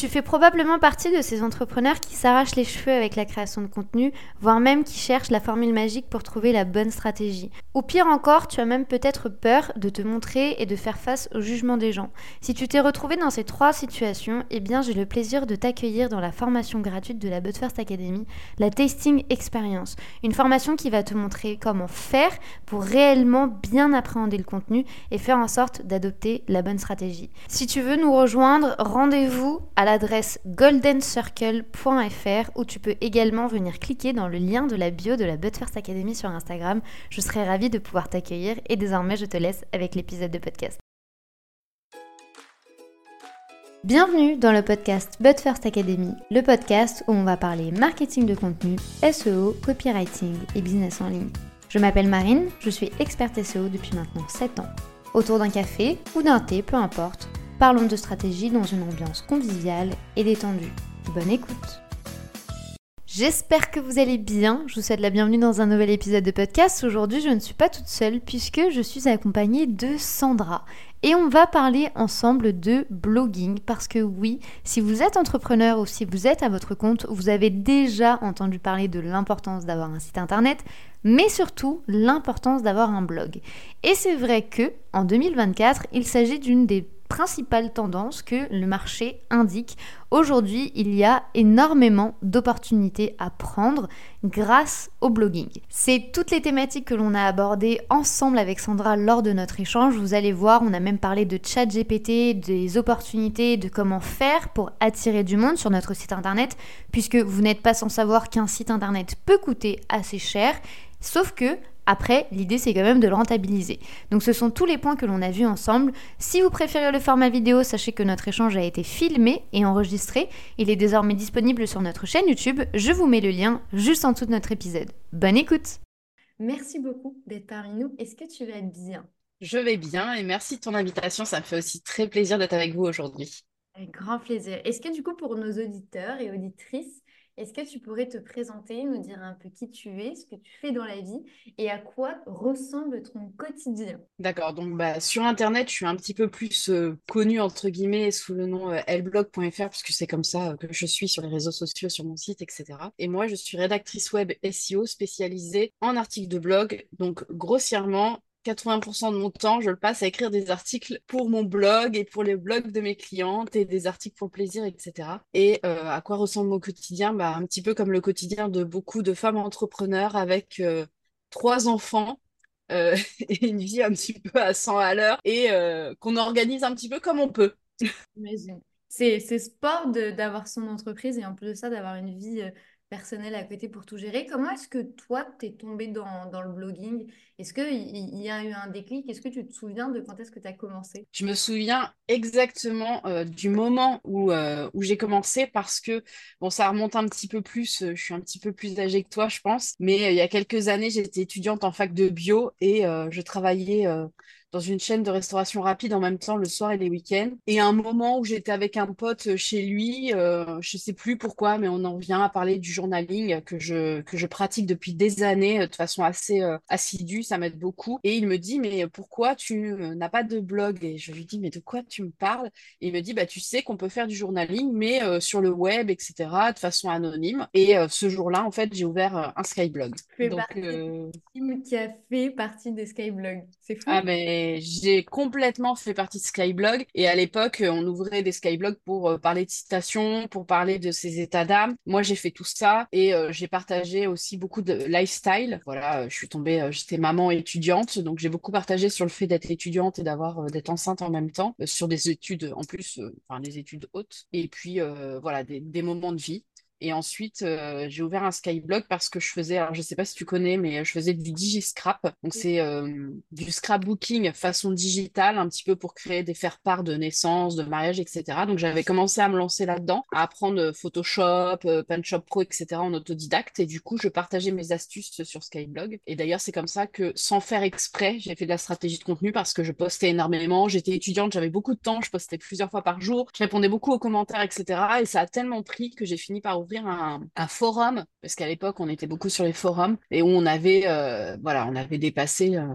Tu fais probablement partie de ces entrepreneurs qui s'arrachent les cheveux avec la création de contenu, voire même qui cherchent la formule magique pour trouver la bonne stratégie. Ou pire encore, tu as même peut-être peur de te montrer et de faire face au jugement des gens. Si tu t'es retrouvé dans ces trois situations, eh bien j'ai le plaisir de t'accueillir dans la formation gratuite de la But First Academy, la Tasting Experience. Une formation qui va te montrer comment faire pour réellement bien appréhender le contenu et faire en sorte d'adopter la bonne stratégie. Si tu veux nous rejoindre, rendez-vous à l'adresse goldencircle.fr où tu peux également venir cliquer dans le lien de la bio de la But First Academy sur Instagram. Je serai ravie de pouvoir t'accueillir et désormais je te laisse avec l'épisode de podcast. Bienvenue dans le podcast But First Academy, le podcast où on va parler marketing de contenu, SEO, copywriting et business en ligne. Je m'appelle Marine, je suis experte SEO depuis maintenant 7 ans. Autour d'un café ou d'un thé, peu importe, Parlons de stratégie dans une ambiance conviviale et détendue. Bonne écoute J'espère que vous allez bien. Je vous souhaite la bienvenue dans un nouvel épisode de podcast. Aujourd'hui, je ne suis pas toute seule puisque je suis accompagnée de Sandra. Et on va parler ensemble de blogging parce que oui, si vous êtes entrepreneur ou si vous êtes à votre compte, vous avez déjà entendu parler de l'importance d'avoir un site internet, mais surtout l'importance d'avoir un blog. Et c'est vrai que en 2024, il s'agit d'une des principale tendance que le marché indique. Aujourd'hui, il y a énormément d'opportunités à prendre grâce au blogging. C'est toutes les thématiques que l'on a abordées ensemble avec Sandra lors de notre échange. Vous allez voir, on a même parlé de chat GPT, des opportunités, de comment faire pour attirer du monde sur notre site internet, puisque vous n'êtes pas sans savoir qu'un site internet peut coûter assez cher. Sauf que après, l'idée c'est quand même de le rentabiliser. Donc ce sont tous les points que l'on a vus ensemble. Si vous préférez le format vidéo, sachez que notre échange a été filmé et enregistré. Il est désormais disponible sur notre chaîne YouTube. Je vous mets le lien juste en dessous de notre épisode. Bonne écoute Merci beaucoup d'être parmi nous. Est-ce que tu vas bien? Je vais bien et merci de ton invitation. Ça me fait aussi très plaisir d'être avec vous aujourd'hui. Avec grand plaisir. Est-ce que du coup pour nos auditeurs et auditrices, est-ce que tu pourrais te présenter, nous dire un peu qui tu es, ce que tu fais dans la vie et à quoi ressemble ton quotidien? D'accord, donc bah, sur Internet, je suis un petit peu plus euh, connue entre guillemets sous le nom euh, lblog.fr puisque c'est comme ça euh, que je suis sur les réseaux sociaux, sur mon site, etc. Et moi, je suis rédactrice web SEO spécialisée en articles de blog. Donc grossièrement, 80% de mon temps, je le passe à écrire des articles pour mon blog et pour les blogs de mes clientes et des articles pour plaisir, etc. Et euh, à quoi ressemble mon quotidien? Bah, Un petit peu comme le quotidien de beaucoup de femmes entrepreneurs avec euh, trois enfants euh, et une vie un petit peu à 100 à l'heure et qu'on organise un petit peu comme on peut. C'est sport d'avoir son entreprise et en plus de ça, d'avoir une vie personnel à côté pour tout gérer. Comment est-ce que toi, tu es tombé dans, le blogging? Est-ce qu'il y, a eu un déclic? Est-ce que tu te souviens de quand est-ce que tu as commencé? Je me souviens exactement euh, du moment où, euh, où j'ai commencé parce que, bon, ça remonte un petit peu plus, euh, je suis un petit peu plus âgée que toi, je pense, mais il y a quelques années, j'étais étudiante en fac de bio et je travaillais dans une chaîne de restauration rapide en même temps le soir et les week-ends. Et à un moment où j'étais avec un pote chez lui, euh, je sais plus pourquoi, mais on en vient à parler du journaling que je, que je pratique depuis des années euh, de façon assez euh, assidue, ça m'aide beaucoup. Et il me dit, mais pourquoi tu n'as pas de blog? Et je lui dis, mais de quoi tu me parles? Et il me dit, bah tu sais qu'on peut faire du journaling, mais sur le web, etc., de façon anonyme. Et ce jour-là, en fait, j'ai ouvert un Skyblog. Donc, qui a fait partie des Skyblog. C'est fou. Ah, mais j'ai complètement fait partie de Skyblog. Et à l'époque, on ouvrait des Skyblogs pour euh, parler de citations, pour parler de ses états d'âme. Moi, j'ai fait tout ça et euh, j'ai partagé aussi beaucoup de lifestyle. Voilà, je suis tombée, euh, j'étais maman étudiante, donc j'ai beaucoup partagé sur le fait d'être étudiante et d'avoir d'être enceinte en même temps, sur des études en plus, enfin des études hautes. Et puis voilà, des moments de vie. Et ensuite, euh, j'ai ouvert un Skyblog parce que je faisais, alors je sais pas si tu connais, mais je faisais du DigiScrap. Donc, c'est euh, du scrapbooking façon digitale, un petit peu pour créer des faire-part de naissance, de mariage, etc. Donc, j'avais commencé à me lancer là-dedans, à apprendre Photoshop, euh, Shop Pro, etc. en autodidacte. Et du coup, je partageais mes astuces sur Skyblog. Et d'ailleurs, c'est comme ça que, sans faire exprès, j'ai fait de la stratégie de contenu parce que je postais énormément. J'étais étudiante, j'avais beaucoup de temps, je postais plusieurs fois par jour. Je répondais beaucoup aux commentaires, etc. Et ça a tellement pris que j'ai fini par ouvrir un, forum, parce qu'à l'époque, on était beaucoup sur les forums, et où on avait, euh, voilà, on avait dépassé euh,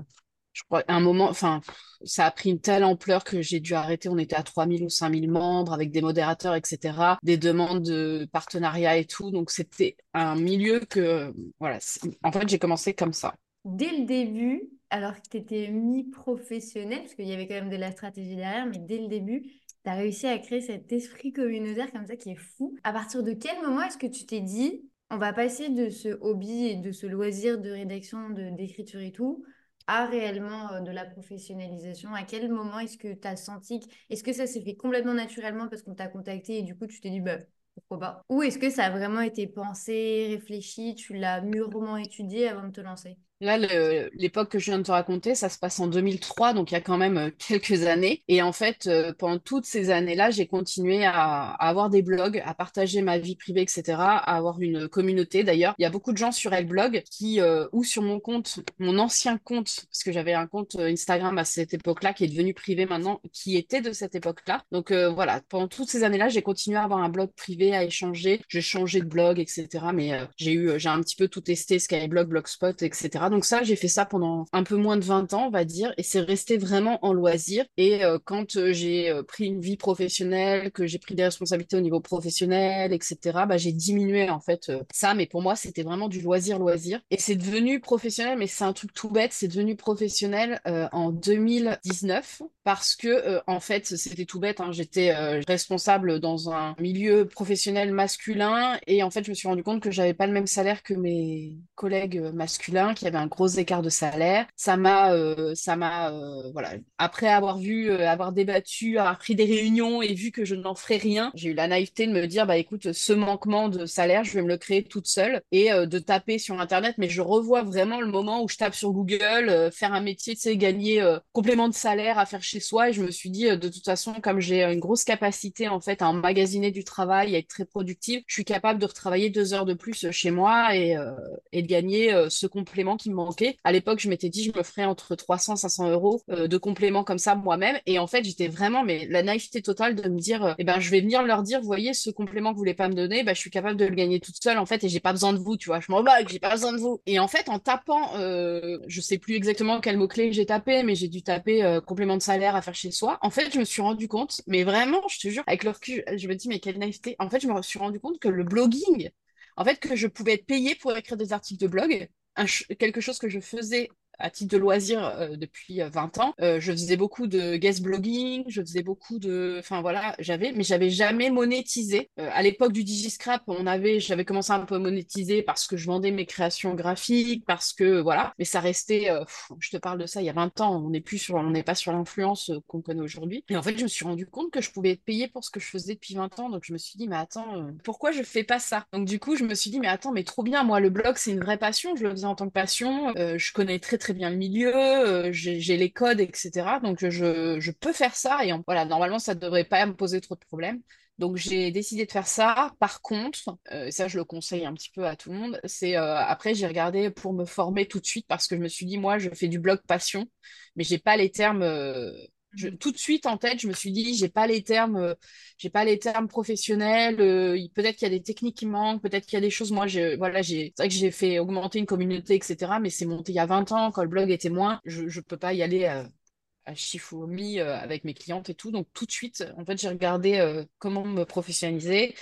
je crois, un moment, enfin, ça a pris une telle ampleur que j'ai dû arrêter. On était à 3000 ou 5000 membres avec des modérateurs, etc., des demandes de partenariat et tout. Donc, c'était un milieu que, voilà, en fait, j'ai commencé comme ça. Dès le début, alors que tu étais mi-professionnel, parce qu'il y avait quand même de la stratégie derrière, mais dès le début, tu réussi à créer cet esprit communautaire comme ça qui est fou. À partir de quel moment est-ce que tu t'es dit, on va passer de ce hobby et de ce loisir de rédaction, d'écriture et tout, à réellement euh, de la professionnalisation? À quel moment est-ce que tu as senti Est-ce que ça s'est fait complètement naturellement parce qu'on t'a contacté et du coup tu t'es dit bah, pourquoi pas? Ou est-ce que ça a vraiment été pensé, réfléchi, tu l'as mûrement étudié avant de te lancer? Là, l'époque que je viens de te raconter, ça se passe en 2003, donc il y a quand même euh, quelques années. Et en fait, euh, pendant toutes ces années-là, j'ai continué à, avoir des blogs, à partager ma vie privée, etc., à avoir une communauté. D'ailleurs, il y a beaucoup de gens sur Elblog qui, euh, ou sur mon compte, mon ancien compte, parce que j'avais un compte Instagram à cette époque-là, qui est devenu privé maintenant, qui était de cette époque-là. Donc voilà, pendant toutes ces années-là, j'ai continué à avoir un blog privé, à échanger. J'ai changé de blog, etc. Mais j'ai eu, j'ai un petit peu tout testé, Skyblog, Blogspot, etc. Donc ça, j'ai fait ça pendant un peu moins de 20 ans, on va dire, et c'est resté vraiment en loisir. Et euh, quand euh, j'ai euh, pris une vie professionnelle, que j'ai pris des responsabilités au niveau professionnel, etc., bah, j'ai diminué en fait ça, mais pour moi, c'était vraiment du loisir-loisir. Et c'est devenu professionnel, mais c'est un truc tout bête, c'est devenu professionnel en 2019 parce que en fait, c'était tout bête, hein, j'étais responsable dans un milieu professionnel masculin et en fait, je me suis rendu compte que j'avais pas le même salaire que mes collègues masculins qui avaient un gros écart de salaire. Ça m'a, euh, ça m'a, euh, voilà. Après avoir vu, euh, avoir débattu, avoir pris des réunions et vu que je n'en ferais rien, j'ai eu la naïveté de me dire, bah écoute, ce manquement de salaire, je vais me le créer toute seule et de taper sur Internet. Mais je revois vraiment le moment où je tape sur Google, faire un métier, tu gagner complément de salaire à faire chez soi. Et je me suis dit, de toute façon, comme j'ai une grosse capacité en fait à emmagasiner du travail, à être très productive, je suis capable de retravailler deux heures de plus chez moi et, et de gagner ce complément qui me manquait. À l'époque, je m'étais dit, je me ferais entre 300 et 500 euros euh, de compléments comme ça moi-même. Et en fait, j'étais vraiment, mais la naïveté totale de me dire, euh, eh ben, je vais venir leur dire, vous voyez, ce complément que vous voulez pas me donner, bah, je suis capable de le gagner toute seule, en fait, et j'ai pas besoin de vous, tu vois. Je m'en bats, j'ai pas besoin de vous. Et en fait, en tapant, euh, je sais plus exactement quel mot-clé j'ai tapé, mais j'ai dû taper euh, complément de salaire à faire chez soi. En fait, je me suis rendu compte, mais vraiment, je te jure, avec le recul, je me dis, mais quelle naïveté. En fait, je me suis rendu compte que le blogging, en fait, que je pouvais être payée pour écrire des articles de blog, quelque chose que je faisais à titre de loisir euh, depuis 20 euh, ans. Euh, je faisais beaucoup de guest blogging, je faisais beaucoup de, enfin voilà, j'avais, mais j'avais jamais monétisé. à l'époque du Digiscrap, on avait, j'avais commencé un peu monétiser parce que je vendais mes créations graphiques, parce que voilà, mais ça restait, je te parle de ça il y a 20 ans, on n'est plus sur, on n'est pas sur l'influence qu'on connaît aujourd'hui. Et en fait, je me suis rendu compte que je pouvais être payée pour ce que je faisais depuis 20 ans, donc je me suis dit, mais attends, pourquoi je fais pas ça? Donc du coup, je me suis dit, mais attends, mais trop bien, moi le blog c'est une vraie passion, je le faisais en tant que passion, je connais très très bien le milieu, euh, j'ai les codes, etc. Donc je, peux faire ça et voilà, normalement ça ne devrait pas me poser trop de problèmes. Donc j'ai décidé de faire ça. Par contre, euh, ça je le conseille un petit peu à tout le monde, c'est euh, après j'ai regardé pour me former tout de suite parce que je me suis dit moi je fais du blog passion, mais j'ai pas les termes tout de suite en tête, je me suis dit, j'ai pas les termes, euh, j'ai pas les termes professionnels. Euh, peut-être qu'il y a des techniques qui manquent, peut-être qu'il y a des choses. Moi, voilà, j'ai, c'est vrai que j'ai fait augmenter une communauté, etc. Mais c'est monté il y a 20 ans quand le blog était moins. Je, je peux pas y aller à, à euh, avec mes clientes et tout. Donc tout de suite, en fait, j'ai regardé comment me professionnaliser.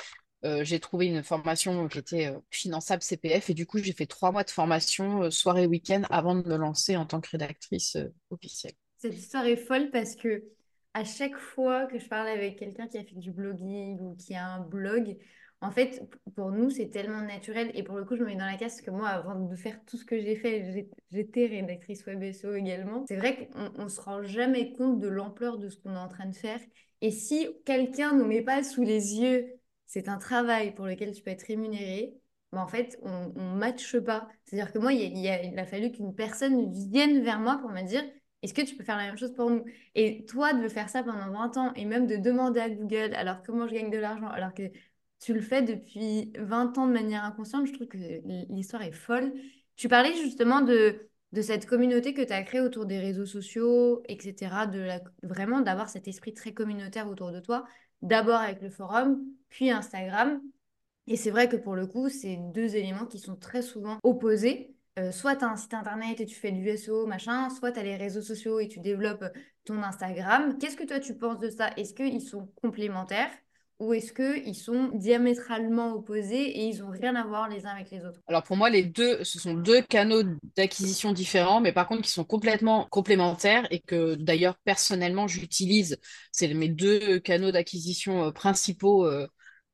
j'ai trouvé une formation qui était finançable CPF et du coup, j'ai fait trois mois de formation soirée week-end avant de me lancer en tant que rédactrice officielle. Cette histoire est folle parce que à chaque fois que je parle avec quelqu'un qui a fait du blogging ou qui a un blog, en fait, pour nous, c'est tellement naturel. Et pour le coup, je me mets dans la case que moi, avant de faire tout ce que j'ai fait, j'étais rédactrice web SEO également. C'est vrai qu'on ne se rend jamais compte de l'ampleur de ce qu'on est en train de faire. Et si quelqu'un ne met pas sous les yeux, c'est un travail pour lequel tu peux être rémunéré, ben en fait, on ne matche pas. C'est-à-dire que moi, il, a, il a fallu qu'une personne vienne vers moi pour me dire est-ce que tu peux faire la même chose pour nous? Et toi, de faire ça pendant 20 ans et même de demander à Google, alors comment je gagne de l'argent, alors que tu le fais depuis 20 ans de manière inconsciente, je trouve que l'histoire est folle. Tu parlais justement de, de cette communauté que tu as créée autour des réseaux sociaux, etc., de vraiment d'avoir cet esprit très communautaire autour de toi, d'abord avec le forum, puis Instagram. Et c'est vrai que pour le coup, c'est deux éléments qui sont très souvent opposés. Soit tu as un site internet et tu fais du SEO, machin, soit tu as les réseaux sociaux et tu développes ton Instagram. Qu'est-ce que toi tu penses de ça? Est-ce qu'ils sont complémentaires ou est-ce qu'ils sont diamétralement opposés et ils n'ont rien à voir les uns avec les autres? Alors pour moi, les deux, ce sont deux canaux d'acquisition différents, mais par contre qui sont complètement complémentaires et que d'ailleurs personnellement j'utilise. C'est mes deux canaux d'acquisition euh, principaux euh,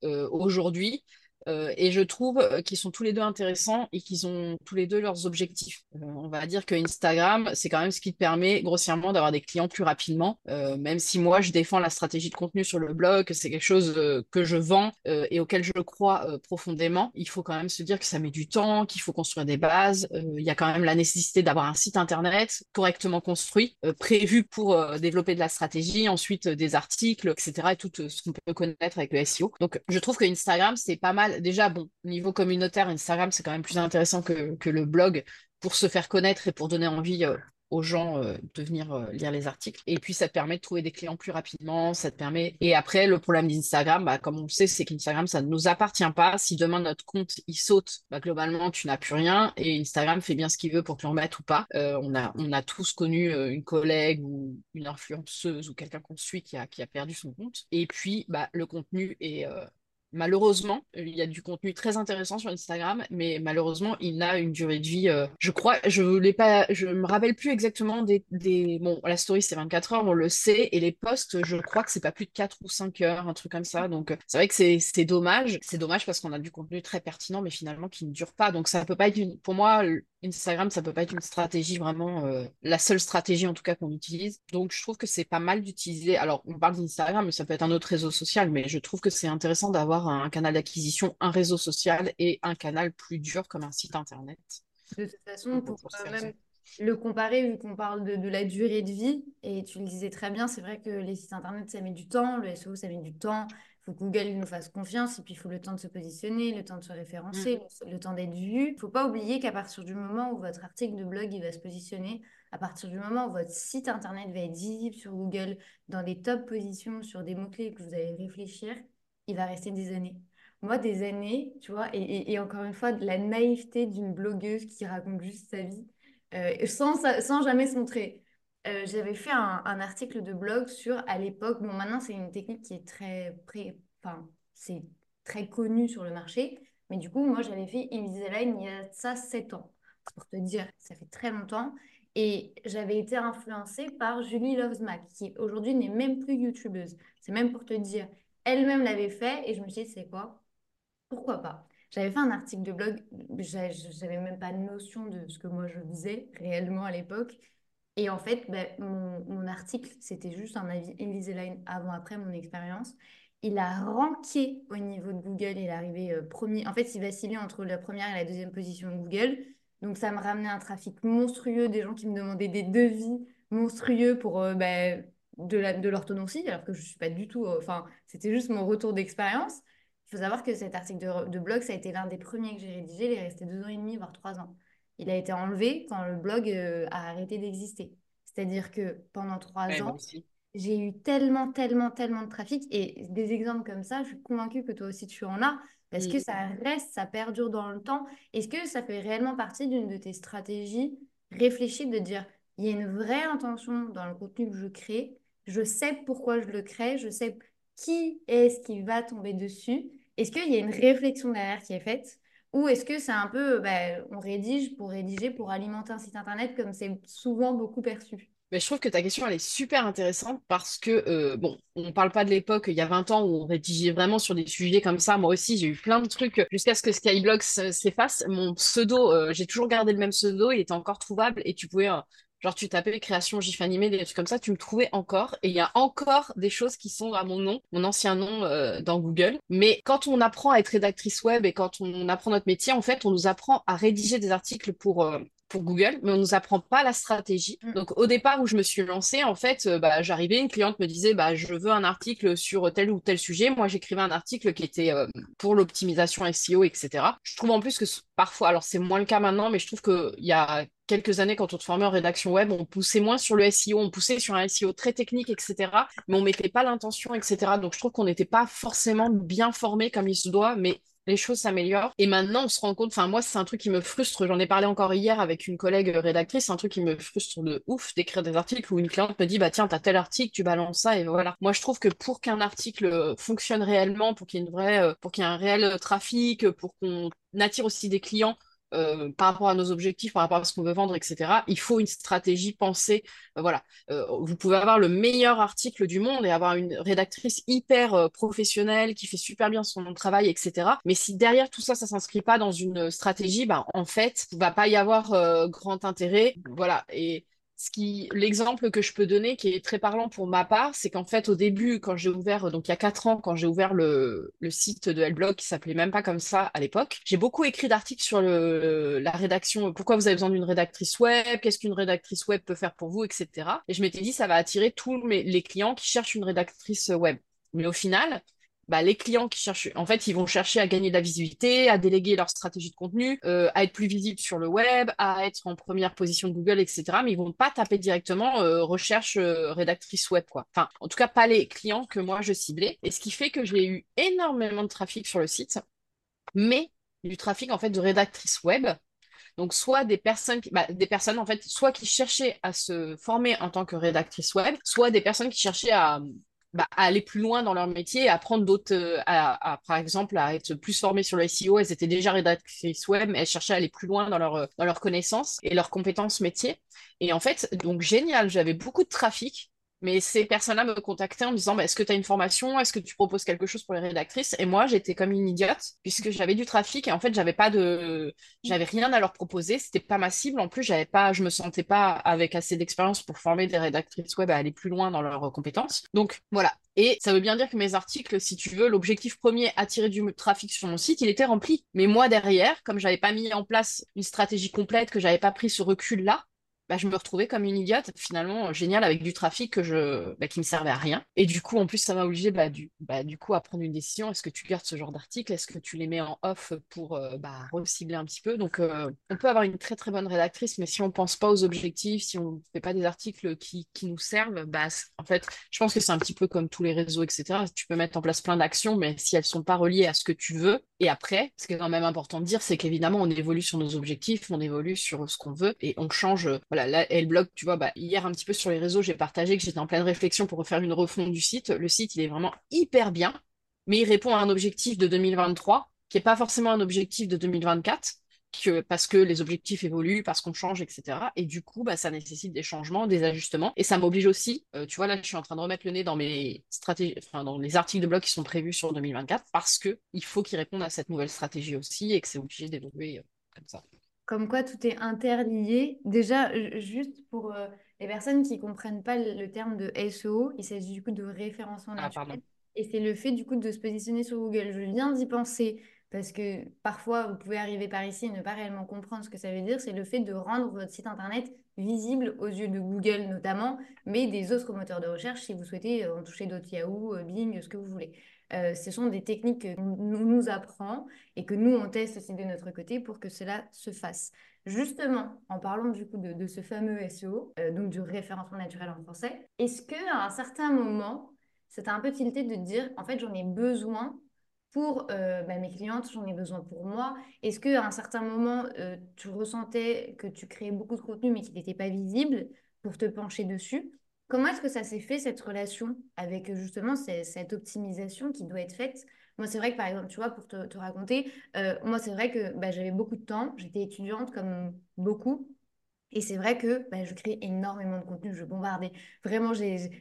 euh, aujourd'hui. Euh, et je trouve euh, qu'ils sont tous les deux intéressants et qu'ils ont tous les deux leurs objectifs. Euh, on va dire que Instagram, c'est quand même ce qui te permet grossièrement d'avoir des clients plus rapidement, même si moi je défends la stratégie de contenu sur le blog, c'est quelque chose que je vends et auquel je crois profondément. Il faut quand même se dire que ça met du temps, qu'il faut construire des bases. Il y a quand même la nécessité d'avoir un site internet correctement construit, prévu pour développer de la stratégie, ensuite des articles, etc. et tout ce qu'on peut connaître avec le SEO. Donc je trouve que Instagram, c'est pas mal déjà, bon, niveau communautaire, Instagram, c'est quand même plus intéressant que, le blog pour se faire connaître et pour donner envie euh, aux gens euh, de venir euh, lire les articles. Et puis, ça te permet de trouver des clients plus rapidement. Ça te permet. Et après, le problème d'Instagram, bah, comme on le sait, c'est qu'Instagram, ça ne nous appartient pas. Si demain notre compte il saute, bah, globalement, tu n'as plus rien. Et Instagram fait bien ce qu'il veut pour te le remettre ou pas. on, a, tous connu une collègue ou une influenceuse ou quelqu'un qu'on suit qui a, qui a perdu son compte. Et puis, bah, le contenu est Malheureusement, il y a du contenu très intéressant sur Instagram, mais malheureusement, il a une durée de vie. Euh, je crois, je voulais pas, je me rappelle plus exactement des. Bon, la story c'est 24 heures, on le sait, et les posts, je crois que c'est pas plus de 4 ou 5 heures, un truc comme ça. Donc, c'est vrai que c'est dommage. C'est dommage parce qu'on a du contenu très pertinent, mais finalement qui ne dure pas. Donc, ça peut pas être une... Pour moi, Instagram, ça peut pas être une stratégie vraiment, euh, la seule stratégie en tout cas qu'on utilise. Donc je trouve que c'est pas mal d'utiliser. Alors on parle d'Instagram, mais ça peut être un autre réseau social, mais je trouve que c'est intéressant d'avoir un canal d'acquisition, un réseau social et un canal plus dur comme un site internet. De toute façon, pour, même le comparer, vu qu'on parle de, de, la durée de vie, et tu le disais très bien, c'est vrai que les sites internet ça met du temps, le SEO ça met du temps, faut que Google nous fasse confiance et puis il faut le temps de se positionner, le temps de se référencer, mm. le, temps d'être vu. Il ne faut pas oublier qu'à partir du moment où votre article de blog il va se positionner, à partir du moment où votre site internet va être visible sur Google dans des top positions sur des mots-clés que vous allez réfléchir, il va rester des années. Moi, des années, tu vois, et, encore une fois, de la naïveté d'une blogueuse qui raconte juste sa vie, euh, sans, sans jamais se montrer. Euh, j'avais fait un, article de blog sur, à l'époque, bon, maintenant c'est une technique qui est très, enfin, c'est très connue sur le marché, mais du coup, moi j'avais fait Invisalign il y a ça 7 ans. C'est pour te dire, ça fait très longtemps. Et j'avais été influencée par Julie Loves Mac, qui aujourd'hui n'est même plus youtubeuse. C'est même pour te dire, elle-même l'avait fait et je me suis dit, c'est quoi? Pourquoi pas? J'avais fait un article de blog, j'avais même pas de notion de ce que moi je faisais réellement à l'époque. Et en fait, ben, mon, article, c'était juste un avis Invisalign avant-après mon expérience. Il a ranké au niveau de Google. Il est arrivé euh, premier. En fait, il vacillait entre la première et la deuxième position de Google. Donc, ça me ramenait un trafic monstrueux, des gens qui me demandaient des devis monstrueux pour euh, ben, de l'orthodontie, alors que je ne suis pas du tout. Euh, enfin, c'était juste mon retour d'expérience. Il faut savoir que cet article de, de blog, ça a été l'un des premiers que j'ai rédigé. Il est resté deux ans et demi, voire trois ans il a été enlevé quand le blog euh, a arrêté d'exister. C'est-à-dire que pendant trois ans, j'ai eu tellement, tellement, tellement de trafic. Et des exemples comme ça, je suis convaincue que toi aussi tu en as, parce que ça reste, ça perdure dans le temps. Est-ce que ça fait réellement partie d'une de tes stratégies réfléchies de dire, il y a une vraie intention dans le contenu que je crée, je sais pourquoi je le crée, je sais qui est-ce qui va tomber dessus. Est-ce qu'il y a une réflexion derrière qui est faite? Ou est-ce que c'est un peu, bah, on rédige pour rédiger, pour alimenter un site internet comme c'est souvent beaucoup perçu? Mais je trouve que ta question, elle est super intéressante parce que, euh, bon, on ne parle pas de l'époque, il y a 20 ans, où on rédigeait vraiment sur des sujets comme ça. Moi aussi, j'ai eu plein de trucs jusqu'à ce que Skyblog s'efface. Mon pseudo, euh, j'ai toujours gardé le même pseudo, il était encore trouvable et tu pouvais euh, Genre, tu tapais création GIF animé, des trucs comme ça, tu me trouvais encore. Et il y a encore des choses qui sont à mon nom, mon ancien nom euh, dans Google. Mais quand on apprend à être rédactrice web et quand on apprend notre métier, en fait, on nous apprend à rédiger des articles pour, euh, pour Google, mais on nous apprend pas la stratégie. Mm. Donc, au départ où je me suis lancée, en fait, euh, bah, j'arrivais, une cliente me disait, bah, je veux un article sur tel ou tel sujet. Moi, j'écrivais un article qui était pour l'optimisation SEO, etc. Je trouve en plus que parfois, alors c'est moins le cas maintenant, mais je trouve qu'il y a quelques années, quand on te formait en rédaction web, on poussait moins sur le SEO, on poussait sur un SEO très technique, etc. Mais on mettait pas l'intention, etc. Donc je trouve qu'on n'était pas forcément bien formé comme il se doit, mais les choses s'améliorent. Et maintenant, on se rend compte, enfin, moi, c'est un truc qui me frustre. J'en ai parlé encore hier avec une collègue rédactrice. C'est un truc qui me frustre de ouf d'écrire des articles où une cliente me dit, bah tiens, t'as tel article, tu balances ça, et voilà. Moi, je trouve que pour qu'un article fonctionne réellement, euh, pour qu'il y ait un réel trafic, pour qu'on attire aussi des clients, euh, par rapport à nos objectifs, par rapport à ce qu'on veut vendre, etc. Il faut une stratégie pensée. Euh, voilà, euh, vous pouvez avoir le meilleur article du monde et avoir une rédactrice hyper professionnelle qui fait super bien son travail, etc. Mais si derrière tout ça, ça s'inscrit pas dans une stratégie, bah, en fait, il va pas y avoir grand intérêt. Voilà, et l'exemple que je peux donner, qui est très parlant pour ma part, c'est qu'en fait, au début, quand j'ai ouvert, donc il y a quatre ans, quand j'ai ouvert le, site de Hellblog, qui s'appelait même pas comme ça à l'époque, j'ai beaucoup écrit d'articles sur la rédaction, pourquoi vous avez besoin d'une rédactrice web, qu'est-ce qu'une rédactrice web peut faire pour vous, etc. Et je m'étais dit, ça va attirer tous les clients qui cherchent une rédactrice web. Mais au final, bah, les clients qui cherchent, en fait, ils vont chercher à gagner de la visibilité, à déléguer leur stratégie de contenu, euh, à être plus visible sur le web, à être en première position de Google, etc. Mais ils vont pas taper directement euh, recherche euh, rédactrice web, quoi. Enfin, en tout cas, pas les clients que moi je ciblais. Et ce qui fait que j'ai eu énormément de trafic sur le site, mais du trafic en fait de rédactrice web. Donc, soit des personnes, bah, des personnes en fait, soit qui cherchaient à se former en tant que rédactrice web, soit des personnes qui cherchaient à, bah, à aller plus loin dans leur métier, à apprendre d'autres, euh, à, par exemple, à être plus formées sur le SEO. Elles étaient déjà rédactrices web, elles cherchaient à aller plus loin dans euh, dans leurs connaissances et leurs compétences métiers. Et en fait, donc génial, j'avais beaucoup de trafic mais ces personnes-là me contactaient en me disant bah, Est-ce que tu as une formation? Est-ce que tu proposes quelque chose pour les rédactrices? Et moi, j'étais comme une idiote, puisque j'avais du trafic et en fait, j'avais pas de. J'avais rien à leur proposer. C'était pas ma cible. En plus, j'avais pas... je me sentais pas avec assez d'expérience pour former des rédactrices web à aller plus loin dans leurs compétences. Donc voilà. Et ça veut bien dire que mes articles, si tu veux, l'objectif premier, attirer du trafic sur mon site, il était rempli. Mais moi, derrière, comme j'avais pas mis en place une stratégie complète, que j'avais pas pris ce recul-là, bah, je me retrouvais comme une idiote, finalement, génial, avec du trafic que je, bah, qui me servait à rien. Et du coup, en plus, ça m'a obligé bah, du, bah, du coup, à prendre une décision. Est-ce que tu gardes ce genre d'article? Est-ce que tu les mets en off pour euh, bah, un petit peu? Donc, euh, on peut avoir une très très bonne rédactrice, mais si on pense pas aux objectifs, si on fait pas des articles qui, qui nous servent, bah, en fait, je pense que c'est un petit peu comme tous les réseaux, etc. Tu peux mettre en place plein d'actions, mais si elles sont pas reliées à ce que tu veux, et après, ce qui est quand même important de dire, c'est qu'évidemment, on évolue sur nos objectifs, on évolue sur ce qu'on veut, et on change, voilà, là, elle blog, tu vois, bah, hier un petit peu sur les réseaux, j'ai partagé que j'étais en pleine réflexion pour refaire une refonte du site. Le site, il est vraiment hyper bien, mais il répond à un objectif de 2023 qui n'est pas forcément un objectif de 2024. Que, parce que les objectifs évoluent, parce qu'on change, etc. Et du coup, bah, ça nécessite des changements, des ajustements. Et ça m'oblige aussi, euh, tu vois, là, je suis en train de remettre le nez dans mes stratégies, enfin, dans les articles de blog qui sont prévus sur 2024, parce que il faut qu'ils répondent à cette nouvelle stratégie aussi et que c'est obligé d'évoluer euh, comme ça comme quoi tout est interlié. Déjà, juste pour euh, les personnes qui ne comprennent pas le, terme de SEO, il s'agit du coup de référencement ah, naturel. et c'est le fait du coup de se positionner sur Google. Je viens d'y penser parce que parfois vous pouvez arriver par ici et ne pas réellement comprendre ce que ça veut dire. C'est le fait de rendre votre site internet visible aux yeux de Google notamment, mais des autres moteurs de recherche si vous souhaitez en toucher d'autres Yahoo, euh, Bing, ce que vous voulez. Euh, ce sont des techniques que nous, nous apprend et que nous, on teste aussi de notre côté pour que cela se fasse. Justement, en parlant du coup de, ce fameux SEO, euh, donc du référencement naturel en français, est-ce qu'à un certain moment, c'était un peu tilté de dire, en fait, j'en ai besoin pour euh, bah, mes clientes, j'en ai besoin pour moi? Est-ce qu'à un certain moment, tu ressentais que tu créais beaucoup de contenu mais qu'il n'était pas visible pour te pencher dessus? Comment est-ce que ça s'est fait, cette relation avec justement cette optimisation qui doit être faite? Moi, c'est vrai que par exemple, tu vois, pour te, raconter, euh, moi, c'est vrai que bah, j'avais beaucoup de temps, j'étais étudiante comme beaucoup. Et c'est vrai que bah, je créais énormément de contenu, je bombardais. Vraiment,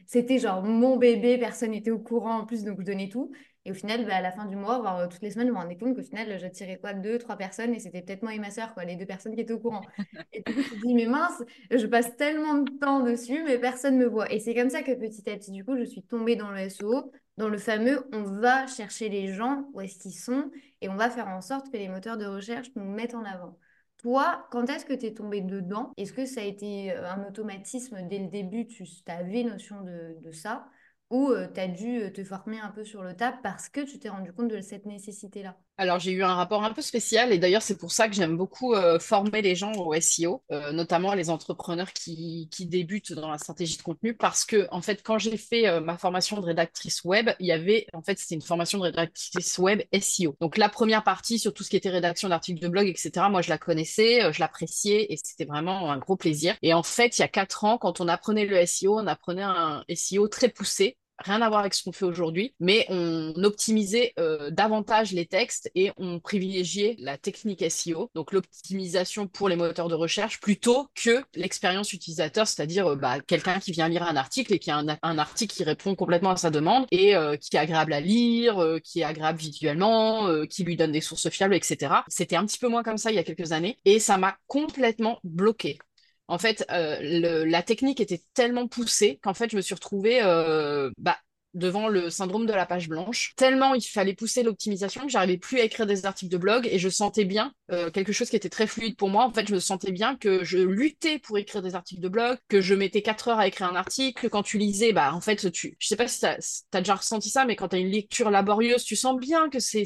c'était genre mon bébé, personne n'était au courant en plus, donc je donnais tout. Et au final, bah, à la fin du mois, voire euh, toutes les semaines, je me rendais compte qu'au final, j'attirais quoi Deux, trois personnes et c'était peut-être moi et ma soeur, quoi, les deux personnes qui étaient au courant. Et du coup, je me dis, mais mince, je passe tellement de temps dessus, mais personne ne me voit. Et c'est comme ça que petit à petit, du coup, je suis tombée dans le SEO, dans le fameux on va chercher les gens où est-ce qu'ils sont et on va faire en sorte que les moteurs de recherche nous mettent en avant. Toi, quand est-ce que tu es tombée dedans? Est-ce que ça a été euh, un automatisme dès le début? Tu avais notion de, de ça? Ou tu as dû te former un peu sur le tas parce que tu t'es rendu compte de cette nécessité-là? Alors, j'ai eu un rapport un peu spécial et d'ailleurs, c'est pour ça que j'aime beaucoup former les gens au SEO, notamment les entrepreneurs qui, qui, débutent dans la stratégie de contenu parce que, en fait, quand j'ai fait ma formation de rédactrice web, il y avait, en fait, c'était une formation de rédactrice web SEO. Donc, la première partie sur tout ce qui était rédaction d'articles de blog, etc., moi, je la connaissais, je l'appréciais et c'était vraiment un gros plaisir. Et en fait, il y a quatre ans, quand on apprenait le SEO, on apprenait un SEO très poussé rien à voir avec ce qu'on fait aujourd'hui, mais on optimisait euh, davantage les textes et on privilégiait la technique SEO, donc l'optimisation pour les moteurs de recherche, plutôt que l'expérience utilisateur, c'est-à-dire euh, bah, quelqu'un qui vient lire un article et qui a un, article qui répond complètement à sa demande et euh, qui est agréable à lire, qui est agréable visuellement, qui lui donne des sources fiables, etc. C'était un petit peu moins comme ça il y a quelques années et ça m'a complètement bloqué. En fait, euh, la technique était tellement poussée qu'en fait, je me suis retrouvée euh, bah, devant le syndrome de la page blanche. Tellement il fallait pousser l'optimisation que j'arrivais plus à écrire des articles de blog et je sentais bien euh, quelque chose qui était très fluide pour moi. En fait, je me sentais bien que je luttais pour écrire des articles de blog, que je mettais 4 heures à écrire un article. Quand tu lisais, bah en fait, tu, je sais pas si tu as, déjà ressenti ça, mais quand tu as une lecture laborieuse, tu sens bien que c'est,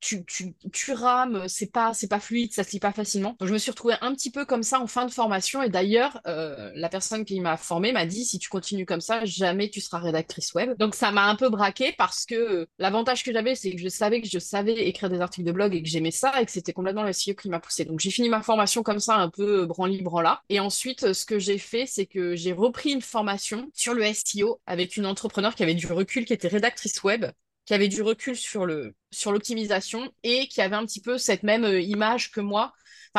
tu, tu, rames, c'est pas, c'est pas fluide, ça se lit pas facilement. Donc je me suis retrouvée un petit peu comme ça en fin de formation et d'ailleurs, euh, la personne qui m'a formée m'a dit si tu continues comme ça, jamais tu seras rédactrice web. Donc ça m'a un peu braqué parce que euh, l'avantage que j'avais, c'est que je savais que je savais écrire des articles de blog et que j'aimais ça et que c'était complètement le SEO qui m'a poussé. Donc j'ai fini ma formation comme ça, un peu euh, branli-branla. Et ensuite, euh, ce que j'ai fait, c'est que j'ai repris une formation sur le SEO avec une entrepreneur qui avait du recul, qui était rédactrice web qui avait du recul sur sur l'optimisation et qui avait un petit peu cette même image que moi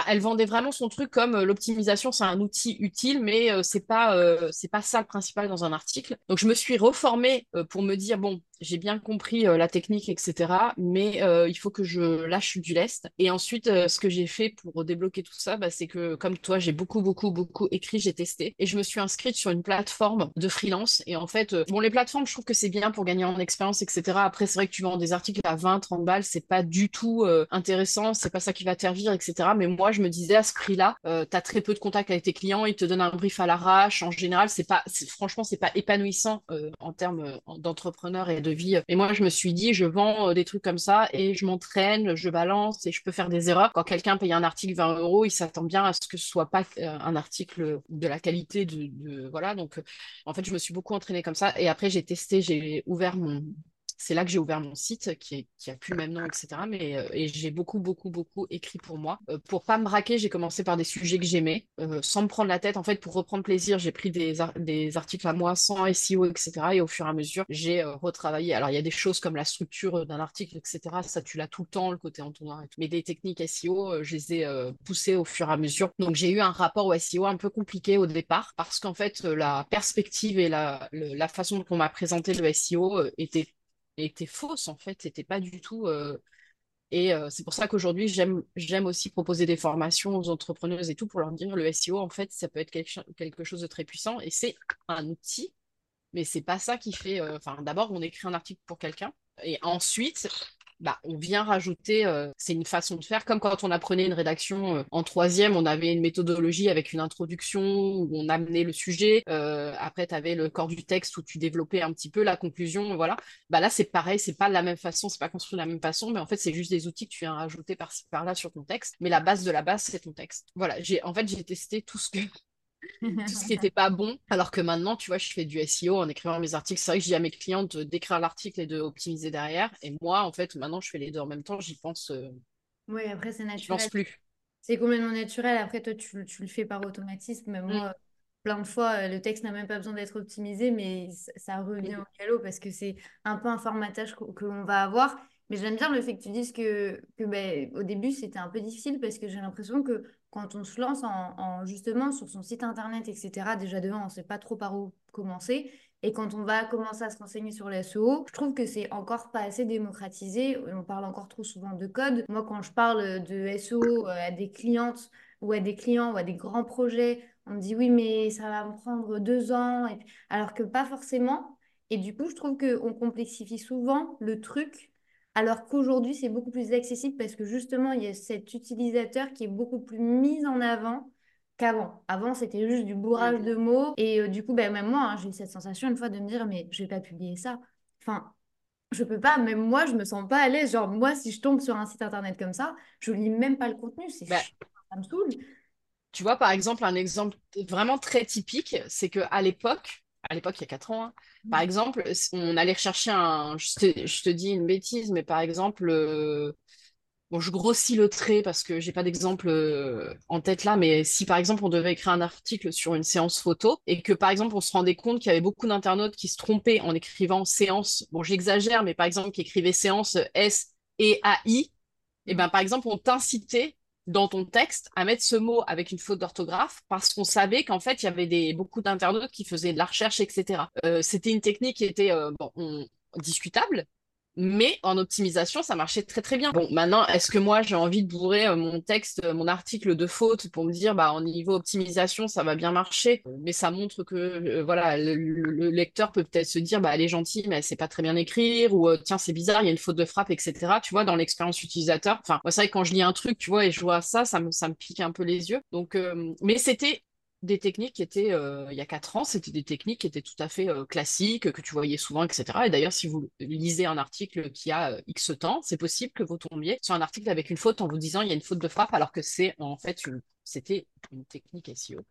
elle vendait vraiment son truc comme euh, l'optimisation, c'est un outil utile, mais euh, c'est pas euh, c'est pas ça le principal dans un article. Donc je me suis reformée pour me dire bon, j'ai bien compris la technique, etc. Mais il faut que je lâche du lest. Et ensuite, ce que j'ai fait pour débloquer tout ça, bah, c'est que comme toi, j'ai beaucoup beaucoup beaucoup écrit, j'ai testé et je me suis inscrite sur une plateforme de freelance. Et en fait, bon, les plateformes, je trouve que c'est bien pour gagner en expérience, etc. Après, c'est vrai que tu vends des articles à 20, 30 balles, c'est pas du tout intéressant, c'est pas ça qui va te servir, etc. Mais moi je me disais à ce prix-là, euh, tu as très peu de contact avec tes clients, ils te donnent un brief à l'arrache. En général, c'est pas, franchement, c'est pas épanouissant euh, en termes euh, d'entrepreneur et de vie. Et moi, je me suis dit, je vends des trucs comme ça et je m'entraîne, je balance et je peux faire des erreurs. Quand quelqu'un paye un article 20 euros, il s'attend bien à ce que ce soit pas un article de la qualité de, voilà. Donc, en fait, je me suis beaucoup entraînée comme ça. Et après, j'ai testé, j'ai ouvert mon c'est là que j'ai ouvert mon site qui, a plus le même nom, etc. Mais, euh, et j'ai beaucoup, beaucoup, beaucoup écrit pour moi. Euh, pour pas me braquer, j'ai commencé par des sujets que j'aimais, euh, sans me prendre la tête. En fait, pour reprendre plaisir, j'ai pris des, des articles à moi sans SEO, etc. Et au fur et à mesure, j'ai retravaillé. Alors, il y a des choses comme la structure d'un article, etc. Ça, tu l'as tout le temps, le côté entonnoir et tout. Mais des techniques SEO, je les ai poussées au fur et à mesure. Donc, j'ai eu un rapport au SEO un peu compliqué au départ parce qu'en fait, la perspective et la, la façon dont on m'a présenté le SEO était était fausse en fait, c'était pas du tout. Euh, et euh, c'est pour ça qu'aujourd'hui, j'aime, aussi proposer des formations aux entrepreneuses et tout pour leur dire le SEO, en fait, ça peut être quelque, quelque chose de très puissant et c'est un outil, mais c'est pas ça qui fait. Euh, enfin, d'abord, on écrit un article pour quelqu'un et ensuite, bah, on vient rajouter, euh, c'est une façon de faire, comme quand on apprenait une rédaction euh, en troisième, on avait une méthodologie avec une introduction où on amenait le sujet, euh, après tu avais le corps du texte où tu développais un petit peu la conclusion, voilà. Bah là c'est pareil, c'est pas de la même façon, c'est pas construit de la même façon, mais en fait c'est juste des outils que tu viens rajouter par par-là sur ton texte, mais la base de la base c'est ton texte. Voilà, j'ai en fait j'ai testé tout ce que tout ce qui n'était pas bon. Alors que maintenant, tu vois, je fais du SEO en écrivant mes articles. C'est vrai que je dis à mes clientes d'écrire l'article et d'optimiser derrière. Et moi, en fait, maintenant, je fais les deux en même temps. J'y pense. Euh, oui, après, c'est naturel. Je pense plus. C'est complètement naturel. Après, toi, tu, le fais par automatisme. Mais moi, mm. plein de fois, euh, le texte n'a même pas besoin d'être optimisé, mais ça, revient mm. au galop parce que c'est un peu un formatage que l'on va avoir. Mais j'aime bien le fait que tu dises que, que ben, au début, c'était un peu difficile parce que j'ai l'impression que quand on se lance en, justement sur son site internet, etc., déjà devant, on ne sait pas trop par où commencer. Et quand on va commencer à se renseigner sur les SEO, je trouve que c'est encore pas assez démocratisé. On parle encore trop souvent de code. Moi, quand je parle de SEO euh, à des clientes ou à des clients ou à des grands projets, on me dit oui, mais ça va me prendre deux ans. Alors que pas forcément. Et du coup, je trouve qu'on complexifie souvent le truc alors qu'aujourd'hui, c'est beaucoup plus accessible parce que justement, il y a cet utilisateur qui est beaucoup plus mis en avant qu'avant. Avant, c'était juste du bourrage de mots. Et euh, du coup, ben, même moi, hein, j'ai eu cette sensation une fois de me dire, mais je vais pas publier ça. Enfin, je peux pas, même moi, je me sens pas à l'aise. Genre, moi, si je tombe sur un site internet comme ça, je lis même pas le contenu. C'est bah, ça me saoule. Tu vois, par exemple, un exemple vraiment très typique, c'est qu'à l'époque, à l'époque, il y a 4 ans, hein, par mmh. exemple, on allait rechercher un. Je te, dis une bêtise, mais par exemple, euh, Bon, je grossis le trait parce que j'ai pas d'exemple euh, en tête là, mais si par exemple on devait écrire un article sur une séance photo et que par exemple on se rendait compte qu'il y avait beaucoup d'internautes qui se trompaient en écrivant séance, bon j'exagère, mais par exemple qui écrivaient séance S et AI, et ben par exemple on t'incitait dans ton texte à mettre ce mot avec une faute d'orthographe parce qu'on savait qu'en fait il y avait des, beaucoup d'internautes qui faisaient de la recherche, etc. Euh, c'était une technique qui était euh, bon, discutable, mais en optimisation, ça marchait très très bien. Bon, maintenant, est-ce que moi j'ai envie de bourrer euh, mon texte, euh, mon article de faute pour me dire, bah, en niveau optimisation, ça va bien marcher, mais ça montre que, euh, voilà, le, lecteur peut peut-être se dire, bah, elle est gentille, mais elle sait pas très bien écrire, ou tiens, c'est bizarre, il y a une faute de frappe, etc. Tu vois, dans l'expérience utilisateur. Enfin, c'est vrai que quand je lis un truc, tu vois, et je vois ça, ça me, ça me pique un peu les yeux. Donc, mais c'était des techniques qui étaient, euh, il y a quatre ans, c'était des techniques qui étaient tout à fait euh, classiques, que tu voyais souvent, etc. Et d'ailleurs, si vous lisez un article qui a euh, X temps, c'est possible que vous tombiez sur un article avec une faute en vous disant il y a une faute de frappe, alors que c'est en fait c'était une technique SEO.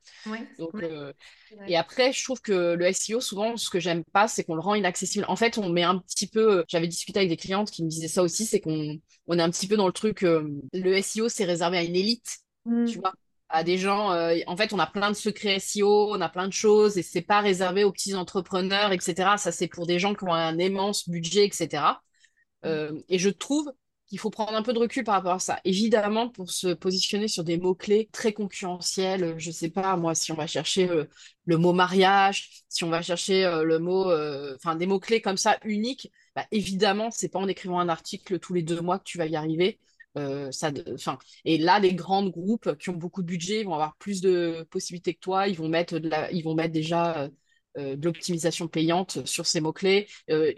Et après, je trouve que le SEO, souvent, ce que j'aime pas, c'est qu'on le rend inaccessible. En fait, on met un petit peu, j'avais discuté avec des clientes qui me disaient ça aussi, c'est qu'on on est un petit peu dans le truc, le SEO, c'est réservé à une élite, tu mmh. vois à des gens. Euh, en fait, on a plein de secrets SEO, on a plein de choses et c'est pas réservé aux petits entrepreneurs, etc. Ça, c'est pour des gens qui ont un immense budget, etc. Euh, et je trouve qu'il faut prendre un peu de recul par rapport à ça. Évidemment, pour se positionner sur des mots-clés très concurrentiels, je sais pas, moi, si on va chercher euh, le mot mariage, si on va chercher le mot, enfin, des mots-clés comme ça uniques, bah, évidemment, c'est pas en écrivant un article tous les deux mois que tu vas y arriver. Euh, ça, et là, les grands groupes qui ont beaucoup de budget vont avoir plus de possibilités que toi. Ils vont mettre, de la, ils vont mettre déjà euh, euh, de l'optimisation payante sur ces mots-clés.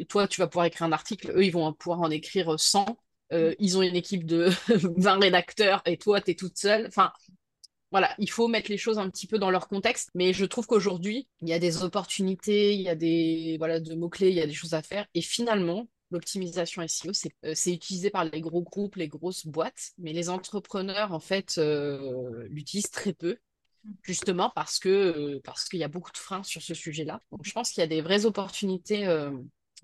toi, tu vas pouvoir écrire un article. Eux, ils vont pouvoir en écrire 100. ils ont une équipe de 20 rédacteurs et toi, tu es toute seule. Enfin, voilà, il faut mettre les choses un petit peu dans leur contexte. Mais je trouve qu'aujourd'hui, il y a des opportunités, il y a des voilà, de mots-clés, il y a des choses à faire. Et finalement, l'optimisation SEO, euh, c'est utilisé par les gros groupes, les grosses boîtes, mais les entrepreneurs, en fait, euh, l'utilisent très peu, mmh. justement parce que euh, parce qu'il y a beaucoup de freins sur ce sujet-là. Donc, je pense qu'il y a des vraies opportunités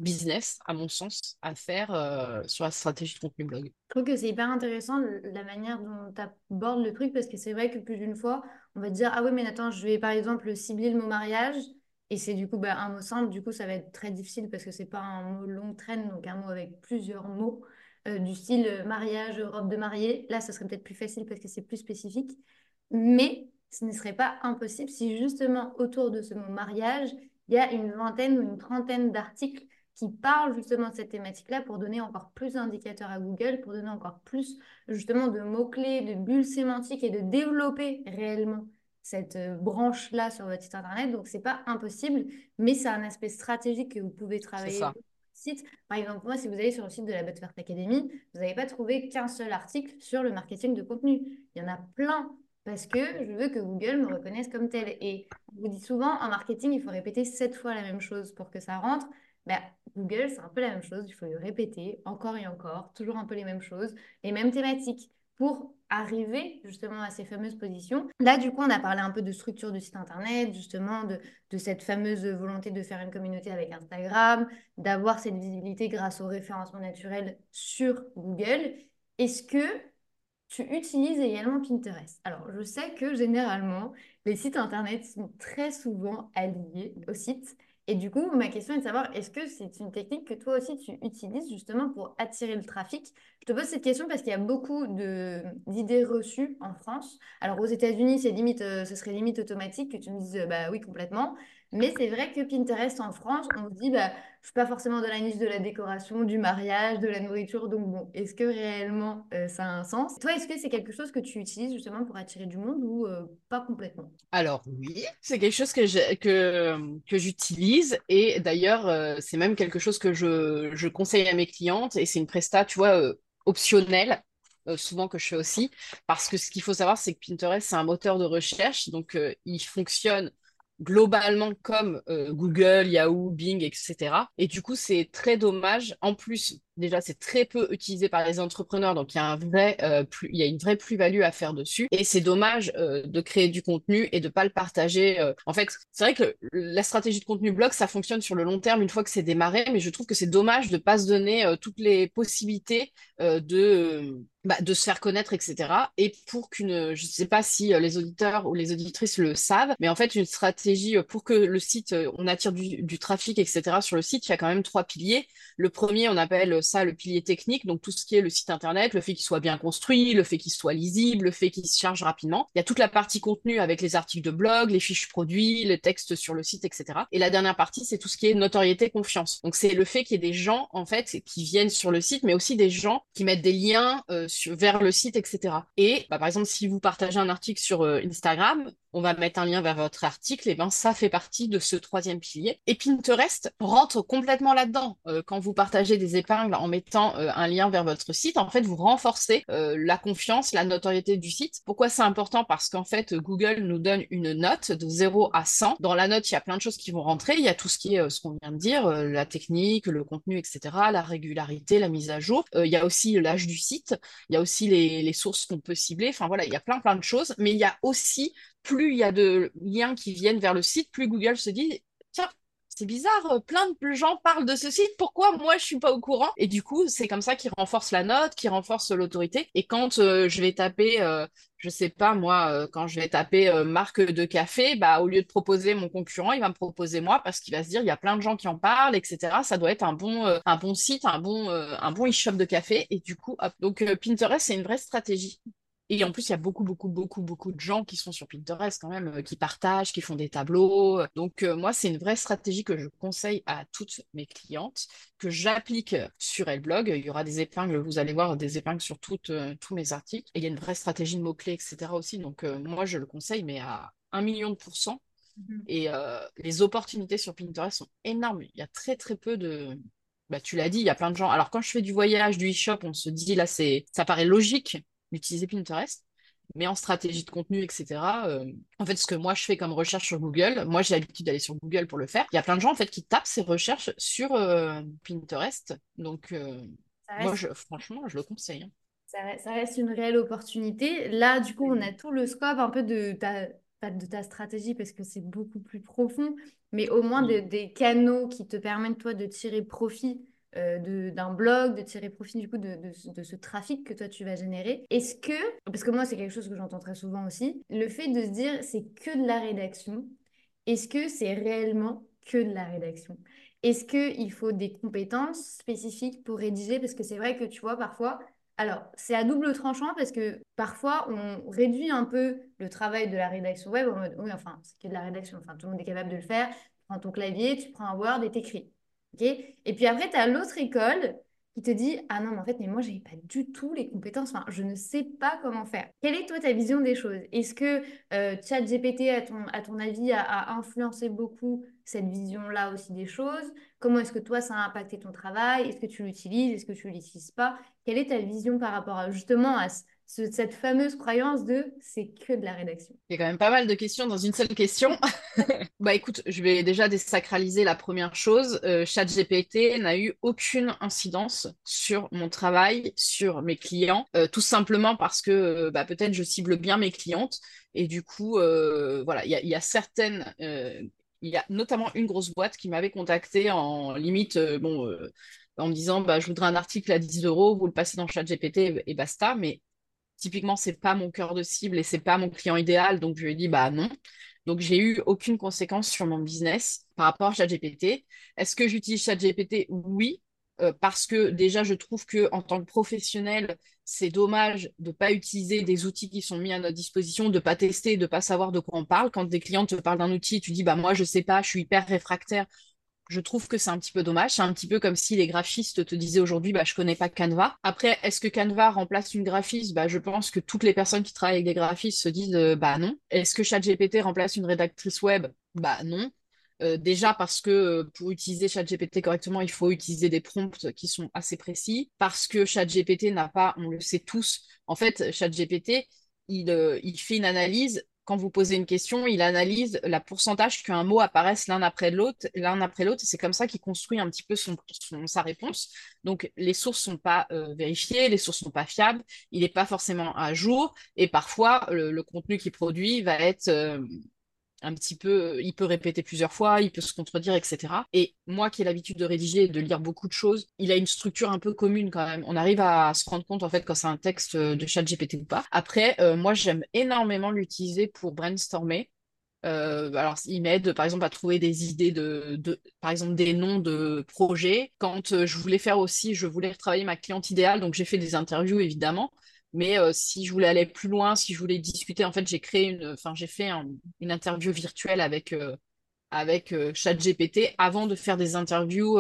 business, à mon sens, à faire sur la stratégie de contenu blog. Je trouve que c'est hyper intéressant la manière dont tu abordes le truc, parce que c'est vrai que plus d'une fois, on va te dire, ah oui, mais attends, je vais par exemple cibler le mot mariage, et c'est du coup bah, un mot simple, du coup ça va être très difficile parce que c'est pas un mot long traîne, donc un mot avec plusieurs mots, euh, du style euh, mariage, robe de mariée. Là, ça serait peut-être plus facile parce que c'est plus spécifique. Mais ce ne serait pas impossible si justement autour de ce mot mariage, il y a une vingtaine ou une trentaine d'articles qui parlent justement de cette thématique-là pour donner encore plus d'indicateurs à Google, pour donner encore plus justement de mots-clés, de bulles sémantiques et de développer réellement cette euh, branche-là sur votre site internet. Donc, ce n'est pas impossible, mais c'est un aspect stratégique que vous pouvez travailler sur le site. Par exemple, moi, si vous allez sur le site de la Butfert Academy, vous n'allez pas trouvé qu'un seul article sur le marketing de contenu. Il y en a plein parce que je veux que Google me reconnaisse comme tel. Et on vous dit souvent, en marketing, il faut répéter sept fois la même chose pour que ça rentre. Ben, Google, c'est un peu la même chose. Il faut le répéter encore et encore, toujours un peu les mêmes choses, les mêmes thématiques pour arriver justement à ces fameuses positions. Là, du coup, on a parlé un peu de structure de site internet, justement, de, cette fameuse volonté de faire une communauté avec Instagram, d'avoir cette visibilité grâce au référencement naturel sur Google. Est-ce que tu utilises également Pinterest? Alors, je sais que généralement, les sites internet sont très souvent alliés au site. Et du coup, ma question est de savoir, est-ce que c'est une technique que toi aussi tu utilises justement pour attirer le trafic? Je te pose cette question parce qu'il y a beaucoup d'idées reçues en France. Alors aux États-Unis, euh, ce serait limite automatique que tu me dises, bah oui, complètement. Mais c'est vrai que Pinterest en France, on se dit, bah, je suis pas forcément dans la niche de la décoration, du mariage, de la nourriture. Donc bon, est-ce que réellement euh, ça a un sens? Toi, est-ce que c'est quelque chose que tu utilises justement pour attirer du monde ou euh, pas complètement? Alors oui, c'est quelque chose que, que, que j'utilise. Et d'ailleurs, euh, c'est même quelque chose que je, je, conseille à mes clientes. Et c'est une presta, tu vois, optionnelle souvent que je fais aussi, parce que ce qu'il faut savoir, c'est que Pinterest, c'est un moteur de recherche, donc il fonctionne globalement comme Google, Yahoo, Bing, etc. Et du coup, c'est très dommage. En plus, déjà, c'est très peu utilisé par les entrepreneurs, donc il y a, euh, une vraie plus-value à faire dessus. Et c'est dommage euh, de créer du contenu et de pas le partager. Euh. En fait, c'est vrai que la stratégie de contenu blog, ça fonctionne sur le long terme une fois que c'est démarré, mais je trouve que c'est dommage de pas se donner toutes les possibilités de bah, de se faire connaître, etc. Et pour qu'une, je ne sais pas si les auditeurs ou les auditrices le savent, mais en fait, une stratégie pour que le site, on attire du trafic, etc. sur le site, il y a quand même trois piliers. Le premier, on appelle ça le pilier technique, donc tout ce qui est le site internet, le fait qu'il soit bien construit, le fait qu'il soit lisible, le fait qu'il se charge rapidement. Il y a toute la partie contenu avec les articles de blog, les fiches produits, les textes sur le site, etc. Et la dernière partie, c'est tout ce qui est notoriété, confiance. Donc c'est le fait qu'il y ait des gens en fait qui viennent sur le site, mais aussi des gens qui mettent des liens euh, vers le site, etc. Et bah, par exemple, si vous partagez un article sur euh, Instagram, on va mettre un lien vers votre article, et ben ça fait partie de ce troisième pilier. Et Pinterest rentre complètement là-dedans. Euh, quand vous partagez des épingles en mettant euh, un lien vers votre site, en fait, vous renforcez euh, la confiance, la notoriété du site. Pourquoi c'est important? Parce qu'en fait, Google nous donne une note de 0 à 100. Dans la note, il y a plein de choses qui vont rentrer. Il y a tout ce qui est ce qu'on vient de dire, la technique, le contenu, etc., la régularité, la mise à jour. il y a aussi l'âge du site. Il y a aussi les, les sources qu'on peut cibler. Enfin voilà, il y a plein plein de choses. Mais il y a aussi plus il y a de liens qui viennent vers le site, plus Google se dit tiens, c'est bizarre, euh, plein de gens parlent de ce site, pourquoi moi je suis pas au courant? Et du coup, c'est comme ça qu'il renforce la note, qui renforce l'autorité. Et quand euh, je vais taper, euh, je sais pas moi, quand je vais taper marque de café, bah au lieu de proposer mon concurrent, il va me proposer moi parce qu'il va se dire il y a plein de gens qui en parlent, etc. Ça doit être un bon, un bon site, un bon, un bon e-shop de café. Et du coup, hop. donc Pinterest, c'est une vraie stratégie. Et en plus, il y a beaucoup, beaucoup, beaucoup, beaucoup de gens qui sont sur Pinterest quand même, euh, qui partagent, qui font des tableaux. Donc, euh, moi, c'est une vraie stratégie que je conseille à toutes mes clientes, que j'applique sur Elblog. Il y aura des épingles, vous allez voir des épingles sur toutes, euh, tous mes articles. Et il y a une vraie stratégie de mots-clés, etc. aussi. Donc, moi, je le conseille, mais à un million de pourcents. Mhm. Et les opportunités sur Pinterest sont énormes. Il y a très, très peu de, bah, tu l'as dit, il y a plein de gens. Alors, quand je fais du voyage, du e-shop, on se dit, là, c'est, ça paraît logique d'utiliser Pinterest. Mais en stratégie de contenu, etc., euh, en fait, ce que moi je fais comme recherche sur Google, moi j'ai l'habitude d'aller sur Google pour le faire. Il y a plein de gens en fait qui tapent ces recherches sur euh, Pinterest. Donc, euh, moi, je, franchement, je le conseille. Hein. Ça, reste une réelle opportunité. Là, du coup, on a tout le scope un peu de ta, de ta stratégie parce que c'est beaucoup plus profond, mais au moins des canaux qui te permettent, toi, de tirer profit euh, d'un blog, de tirer profit du coup de, de, ce trafic que toi tu vas générer. Est-ce que, parce que moi c'est quelque chose que j'entends très souvent aussi, le fait de se dire c'est que de la rédaction, est-ce que c'est réellement que de la rédaction? Est-ce qu'il faut des compétences spécifiques pour rédiger? Parce que c'est vrai que tu vois parfois, alors, c'est à double tranchant parce que parfois, on réduit un peu le travail de la rédaction web en mode, oui, enfin, c'est que de la rédaction, enfin, tout le monde est capable de le faire. Tu prends ton clavier, tu prends un Word et t'écris et puis après, tu as l'autre école qui te dit Ah non, mais en fait, mais moi, je n'ai pas du tout les compétences. Je ne sais pas comment faire. Quelle est toi ta vision des choses? Est-ce que euh, ChatGPT, à ton, à ton avis, a, influencé beaucoup cette vision-là aussi des choses? Comment est-ce que toi, ça a impacté ton travail? Est-ce que tu l'utilises? Est-ce que tu ne l'utilises pas? Quelle est ta vision par rapport à, justement à cette fameuse croyance de c'est que de la rédaction Il y a quand même pas mal de questions dans une seule question. bah écoute, je vais déjà désacraliser la première chose. Euh, ChatGPT n'a eu aucune incidence sur mon travail, sur mes clients, euh, tout simplement parce que euh, bah, peut-être je cible bien mes clientes et du coup, voilà, il y, a certaines. il y a notamment une grosse boîte qui m'avait contacté en limite, bon, en me disant bah, je voudrais un article à 10 euros, vous le passez dans ChatGPT et basta. Mais typiquement, c'est pas mon cœur de cible et c'est pas mon client idéal, donc je lui ai dit bah non. Donc j'ai eu aucune conséquence sur mon business par rapport à ChatGPT. Est-ce que j'utilise ChatGPT? Oui, euh, parce que déjà je trouve que en tant que professionnel, c'est dommage de pas utiliser des outils qui sont mis à notre disposition, de pas tester, de pas savoir de quoi on parle. Quand des clients te parlent d'un outil, tu dis bah moi je sais pas, je suis hyper réfractaire je trouve que c'est un petit peu dommage. C'est un petit peu comme si les graphistes te disaient aujourd'hui, bah, je connais pas Canva. Après, est-ce que Canva remplace une graphiste? Bah, Je pense que toutes les personnes qui travaillent avec des graphistes se disent, euh, bah non. Est-ce que ChatGPT remplace une rédactrice web? Bah non. déjà parce que pour utiliser ChatGPT correctement, il faut utiliser des prompts qui sont assez précis. Parce que ChatGPT n'a pas, on le sait tous, en fait, ChatGPT, il, il fait une analyse quand vous posez une question, il analyse la pourcentage qu'un mot apparaisse l'un après l'autre, l'un après l'autre. C'est comme ça qu'il construit un petit peu sa réponse. Donc, les sources sont pas euh, vérifiées, les sources sont pas fiables, il n'est pas forcément à jour, et parfois le, contenu qu'il produit va être euh, un petit peu, il peut répéter plusieurs fois, il peut se contredire, etc. Et moi qui ai l'habitude de rédiger et de lire beaucoup de choses, il a une structure un peu commune quand même. On arrive à se rendre compte en fait quand c'est un texte de chat GPT ou pas. Après, euh, moi j'aime énormément l'utiliser pour brainstormer. Euh, alors, il m'aide par exemple à trouver des idées de, de, par exemple, des noms de projets. Quand euh, je voulais faire aussi, je voulais retravailler ma cliente idéale, donc j'ai fait des interviews évidemment. Mais euh, si je voulais aller plus loin, si je voulais discuter, en fait, j'ai créé une, enfin, j'ai fait une interview virtuelle avec euh, avec euh, ChatGPT avant de faire des interviews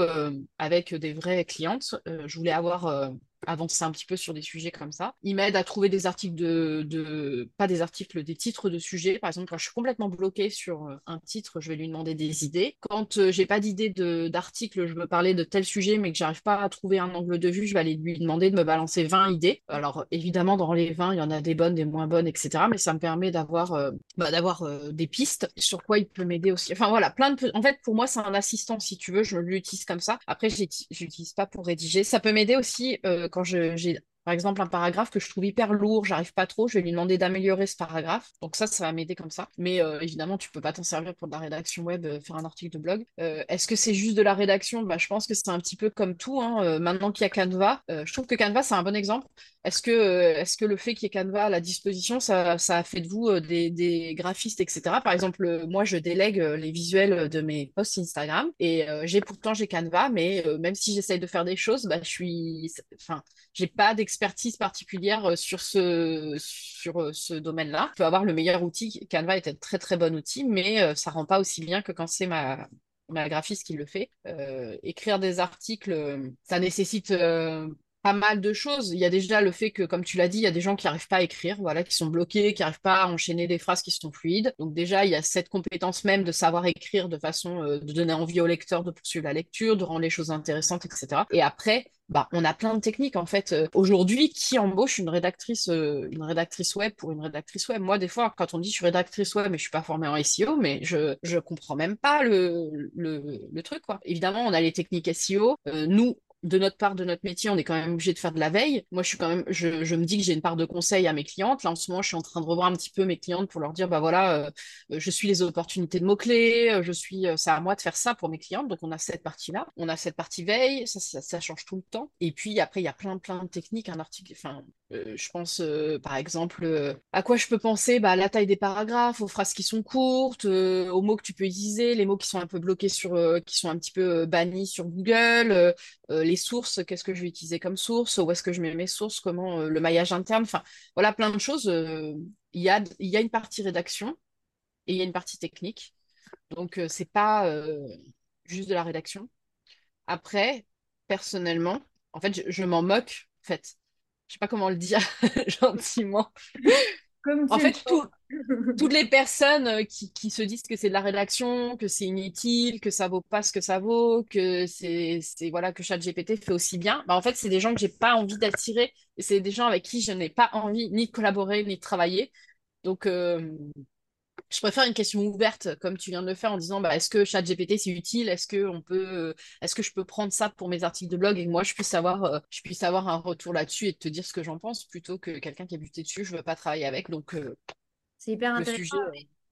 avec des vraies clientes. je voulais avoir avancer un petit peu sur des sujets comme ça. Il m'aide à trouver des articles de, pas des articles, des titres de sujets. Par exemple, quand je suis complètement bloquée sur euh, un titre, je vais lui demander des idées. Quand euh, j'ai pas d'idée d'article, je veux parler de tel sujet, mais que j'arrive pas à trouver un angle de vue, je vais aller lui demander de me balancer 20 idées. Alors, évidemment, dans les 20, il y en a des bonnes, des moins bonnes, etc. Mais ça me permet d'avoir euh, bah, d'avoir des pistes sur quoi il peut m'aider aussi. Enfin, voilà, plein de... En fait, pour moi, c'est un assistant, si tu veux, je l'utilise comme ça. Après, je l'utilise pas pour rédiger. Ça peut m'aider aussi quand j'ai par exemple, un paragraphe que je trouve hyper lourd, j'arrive pas trop, je vais lui demander d'améliorer ce paragraphe. Donc ça, ça va m'aider comme ça. Mais euh, évidemment, tu peux pas t'en servir pour de la rédaction web, euh, faire un article de blog. Euh, est-ce que c'est juste de la rédaction? Bah, Je pense que c'est un petit peu comme tout. Hein. maintenant qu'il y a Canva, je trouve que Canva, c'est un bon exemple. Est-ce que, est que le fait qu'il y ait Canva à la disposition, ça, ça a fait de vous des, des, graphistes, etc. Par exemple, moi, je délègue les visuels de mes posts Instagram et j'ai pourtant j'ai Canva, mais même si j'essaye de faire des choses, bah, je suis, enfin, j'ai pas d'expertise particulière euh, sur ce, sur euh, ce domaine-là. Je peux avoir le meilleur outil. Canva est un très très bon outil, mais euh, ça rend pas aussi bien que quand c'est ma, ma graphiste qui le fait. écrire des articles, ça nécessite pas mal de choses. Il y a déjà le fait que, comme tu l'as dit, il y a des gens qui n'arrivent pas à écrire, voilà, qui sont bloqués, qui n'arrivent pas à enchaîner des phrases qui sont fluides. Donc déjà, il y a cette compétence même de savoir écrire de façon euh, de donner envie au lecteur de poursuivre la lecture, de rendre les choses intéressantes, etc. Et après, bah, on a plein de techniques en fait. Euh, aujourd'hui, qui embauche une rédactrice, euh, une rédactrice web pour une rédactrice web Moi, des fois, quand on dit je suis rédactrice web, mais je suis pas formée en SEO, mais je je comprends même pas le le, le truc quoi. Évidemment, on a les techniques SEO. nous, de notre part, de notre métier, on est quand même obligé de faire de la veille. Moi, je suis quand même, je, me dis que j'ai une part de conseil à mes clientes. Là, en ce moment, je suis en train de revoir un petit peu mes clientes pour leur dire, bah voilà, euh, je suis les opportunités de mots-clés, euh, je suis, euh, c'est à moi de faire ça pour mes clientes. Donc, on a cette partie-là. On a cette partie veille, ça, ça, change tout le temps. Et puis, après, il y a plein, plein de techniques. Un article, enfin, je pense, par exemple, à quoi je peux penser? Bah, la taille des paragraphes, aux phrases qui sont courtes, aux mots que tu peux utiliser, les mots qui sont un peu bloqués sur, qui sont un petit peu bannis sur Google, les sources, qu'est-ce que je vais utiliser comme source, où est-ce que je mets mes sources, comment euh, le maillage interne, enfin voilà plein de choses. Euh, il y, a, une partie rédaction et il y a une partie technique. Donc euh, c'est pas juste de la rédaction. Après, personnellement, en fait, je, je m'en moque, en fait. Je sais pas comment le dire gentiment en fait, toutes les personnes euh, qui, se disent que c'est de la rédaction, que c'est inutile, que ça vaut pas ce que ça vaut, que c'est voilà que ChatGPT fait aussi bien, bah en fait, c'est des gens que j'ai pas envie d'attirer et c'est des gens avec qui je n'ai pas envie ni de collaborer ni de travailler. Donc, euh, je préfère une question ouverte, comme tu viens de le faire, en disant bah, est-ce que ChatGPT c'est utile? Est-ce que on peut, est-ce que je peux prendre ça pour mes articles de blog et que moi je puisse avoir, euh, je puisse avoir un retour là-dessus et te dire ce que j'en pense plutôt que quelqu'un qui a buté dessus, je veux pas travailler avec. Donc euh, c'est hyper intéressant.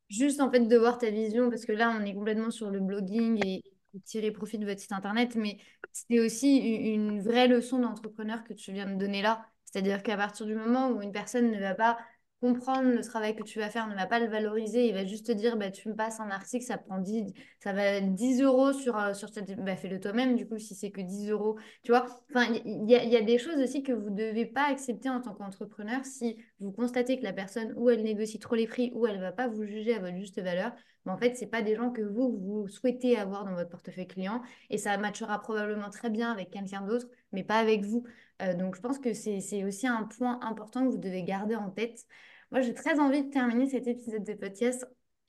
Juste en fait de voir ta vision parce que là on est complètement sur le blogging et tirer profit de votre site internet, mais c'est aussi une vraie leçon d'entrepreneur que tu viens de donner là. C'est-à-dire qu'à partir du moment où une personne ne va pas comprendre le travail que tu vas faire, ne va pas le valoriser, il va juste te dire, bah, tu me passes un article, ça prend 10, ça va 10 euros sur, euh, sur cette... Bah, fais-le toi-même, du coup, si c'est que 10 euros, tu vois. Enfin, il y, y, a des choses aussi que vous ne devez pas accepter en tant qu'entrepreneur si vous constatez que la personne, ou elle négocie trop les prix, ou elle ne va pas vous juger à votre juste valeur. Mais en fait, ce pas des gens que vous, vous souhaitez avoir dans votre portefeuille client, et ça matchera probablement très bien avec quelqu'un d'autre, mais pas avec vous. Euh, donc, je pense que c'est aussi un point important que vous devez garder en tête. Moi, j'ai très envie de terminer cet épisode de podcast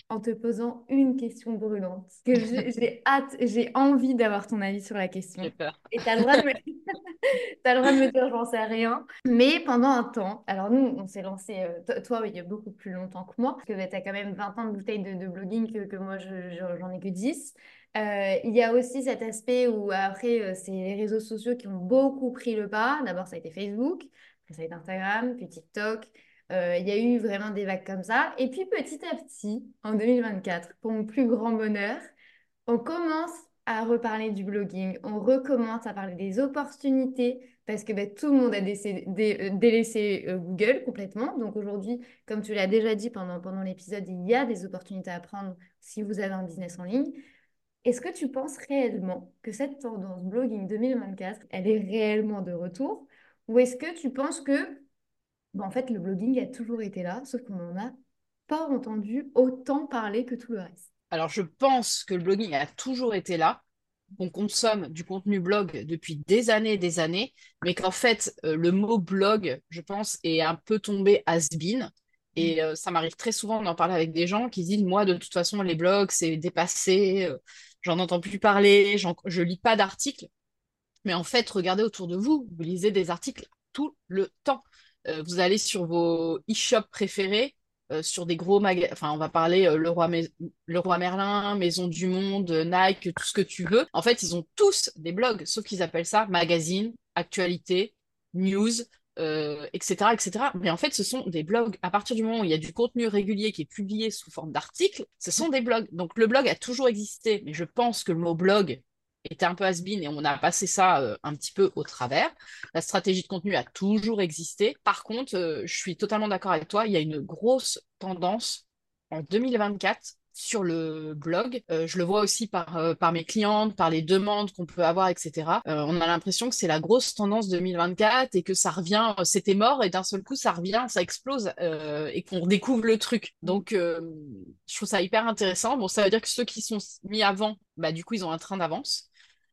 en te posant une question brûlante. Que j'ai hâte, j'ai envie d'avoir ton avis sur la question. J'ai peur. Et tu as, le droit de me... as le droit de me dire, j'en sais rien. Mais pendant un temps, alors nous, on s'est lancé, euh, toi, il y a beaucoup plus longtemps que moi, parce que bah, tu as quand même 20 ans de bouteilles de, blogging que, que moi, j'en ai que 10. Euh, il y a aussi cet aspect où après, euh, c'est les réseaux sociaux qui ont beaucoup pris le pas. D'abord, ça a été Facebook, après, ça a été Instagram, puis TikTok. Euh, il y a eu vraiment des vagues comme ça. Et puis petit à petit, en 2024, pour mon plus grand bonheur, on commence à reparler du blogging, on recommence à parler des opportunités parce que ben, tout le monde a délaissé Google complètement. Donc aujourd'hui, comme tu l'as déjà dit pendant, pendant l'épisode, il y a des opportunités à prendre si vous avez un business en ligne. Est-ce que tu penses réellement que cette tendance blogging 2024, elle est réellement de retour? Ou est-ce que tu penses que, ben, en fait, le blogging a toujours été là, sauf qu'on n'en a pas entendu autant parler que tout le reste Alors, je pense que le blogging a toujours été là. On consomme du contenu blog depuis des années et des années, mais qu'en fait, euh, le mot blog, je pense, est un peu tombé has-been. Et mmh. euh, ça m'arrive très souvent d'en parler avec des gens qui disent, moi, de toute façon, les blogs, c'est dépassé. Euh, j'en entends plus parler, je lis pas d'articles. Mais en fait, regardez autour de vous, vous lisez des articles tout le temps. Euh, vous allez sur vos e-shops préférés, euh, sur des gros magasins, enfin on va parler euh, le, roi le Roi Merlin, Maison du Monde, Nike, tout ce que tu veux. En fait, ils ont tous des blogs, sauf qu'ils appellent ça magazine, actualité, news, etc., etc. Mais en fait, ce sont des blogs. À partir du moment où il y a du contenu régulier qui est publié sous forme d'articles, ce sont des blogs. Donc le blog a toujours existé, mais je pense que le mot blog était un peu has et on a passé ça euh, un petit peu au travers. La stratégie de contenu a toujours existé. Par contre, euh, je suis totalement d'accord avec toi, il y a une grosse tendance en 2024 sur le blog. Euh, je le vois aussi par, par mes clientes, par les demandes qu'on peut avoir, etc. On a l'impression que c'est la grosse tendance 2024 et que ça revient, c'était mort et d'un seul coup ça revient, ça explose et qu'on découvre le truc. Donc je trouve ça hyper intéressant. Bon, ça veut dire que ceux qui sont mis avant, bah, du coup ils ont un train d'avance.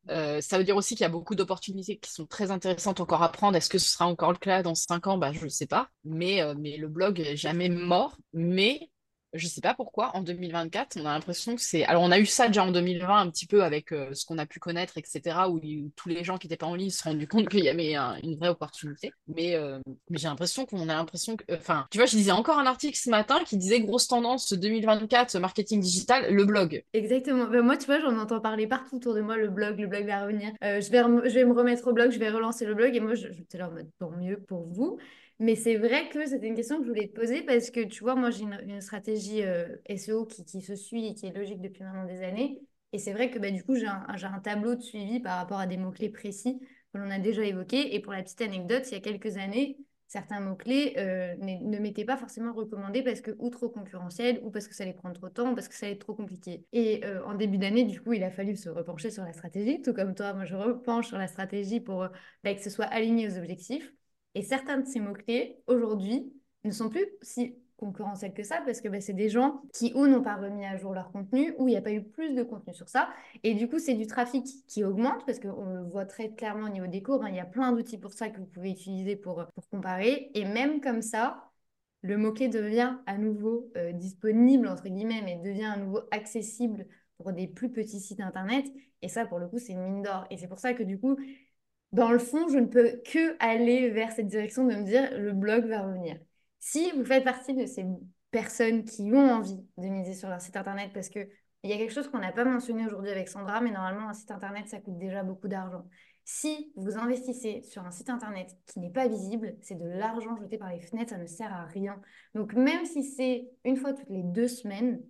Ça veut dire aussi qu'il y a beaucoup d'opportunités qui sont très intéressantes encore à prendre. Est-ce que ce sera encore le cas dans cinq ans? Bah, Je ne sais pas. Mais, mais le blog n'est jamais mort. Mais je sais pas pourquoi, en 2024, on a l'impression que c'est. Alors, on a eu ça déjà en 2020, un petit peu avec euh, ce qu'on a pu connaître, etc., où, tous les gens qui n'étaient pas en ligne se sont rendus compte qu'il y avait une vraie opportunité. Mais, euh, mais j'ai l'impression qu'on a l'impression que. Enfin, tu vois, je lisais encore un article ce matin qui disait grosse tendance 2024, marketing digital, le blog. Exactement. Ben, moi, tu vois, j'en entends parler partout autour de moi, le blog, le blog va revenir. Euh, je, vais je vais me remettre au blog, je vais relancer le blog, et moi, je, je là en mode tant mieux pour vous. Mais c'est vrai que c'était une question que je voulais te poser parce que tu vois, moi j'ai une, stratégie euh, SEO qui, qui, se suit et qui est logique depuis maintenant des années. Et c'est vrai que bah, du coup, j'ai un, un, tableau de suivi par rapport à des mots-clés précis que l'on a déjà évoqués. Et pour la petite anecdote, il y a quelques années, certains mots-clés euh, ne m'étaient pas forcément recommandés parce que ou trop concurrentiels ou parce que ça allait prendre trop de temps ou parce que ça allait être trop compliqué. Et euh, en début d'année, du coup, il a fallu se repencher sur la stratégie, tout comme toi, moi je repenche sur la stratégie pour bah, que ce soit aligné aux objectifs. Et certains de ces mots-clés, aujourd'hui, ne sont plus si concurrentiels que ça, parce que bah, c'est des gens qui ou n'ont pas remis à jour leur contenu, ou il n'y a pas eu plus de contenu sur ça. Et du coup, c'est du trafic qui augmente, parce qu'on le voit très clairement au niveau des cours. Hein. il y a plein d'outils pour ça que vous pouvez utiliser pour, pour comparer. Et même comme ça, le mot-clé devient à nouveau euh, disponible, entre guillemets, mais devient à nouveau accessible pour des plus petits sites Internet. Et ça, pour le coup, c'est une mine d'or. Et c'est pour ça que du coup, dans le fond, je ne peux que aller vers cette direction de me dire le blog va revenir. Si vous faites partie de ces personnes qui ont envie de miser sur leur site internet, parce qu'il y a quelque chose qu'on n'a pas mentionné aujourd'hui avec Sandra, mais normalement, un site internet, ça coûte déjà beaucoup d'argent. Si vous investissez sur un site internet qui n'est pas visible, c'est de l'argent jeté par les fenêtres, ça ne sert à rien. Donc, même si c'est une fois toutes les deux semaines,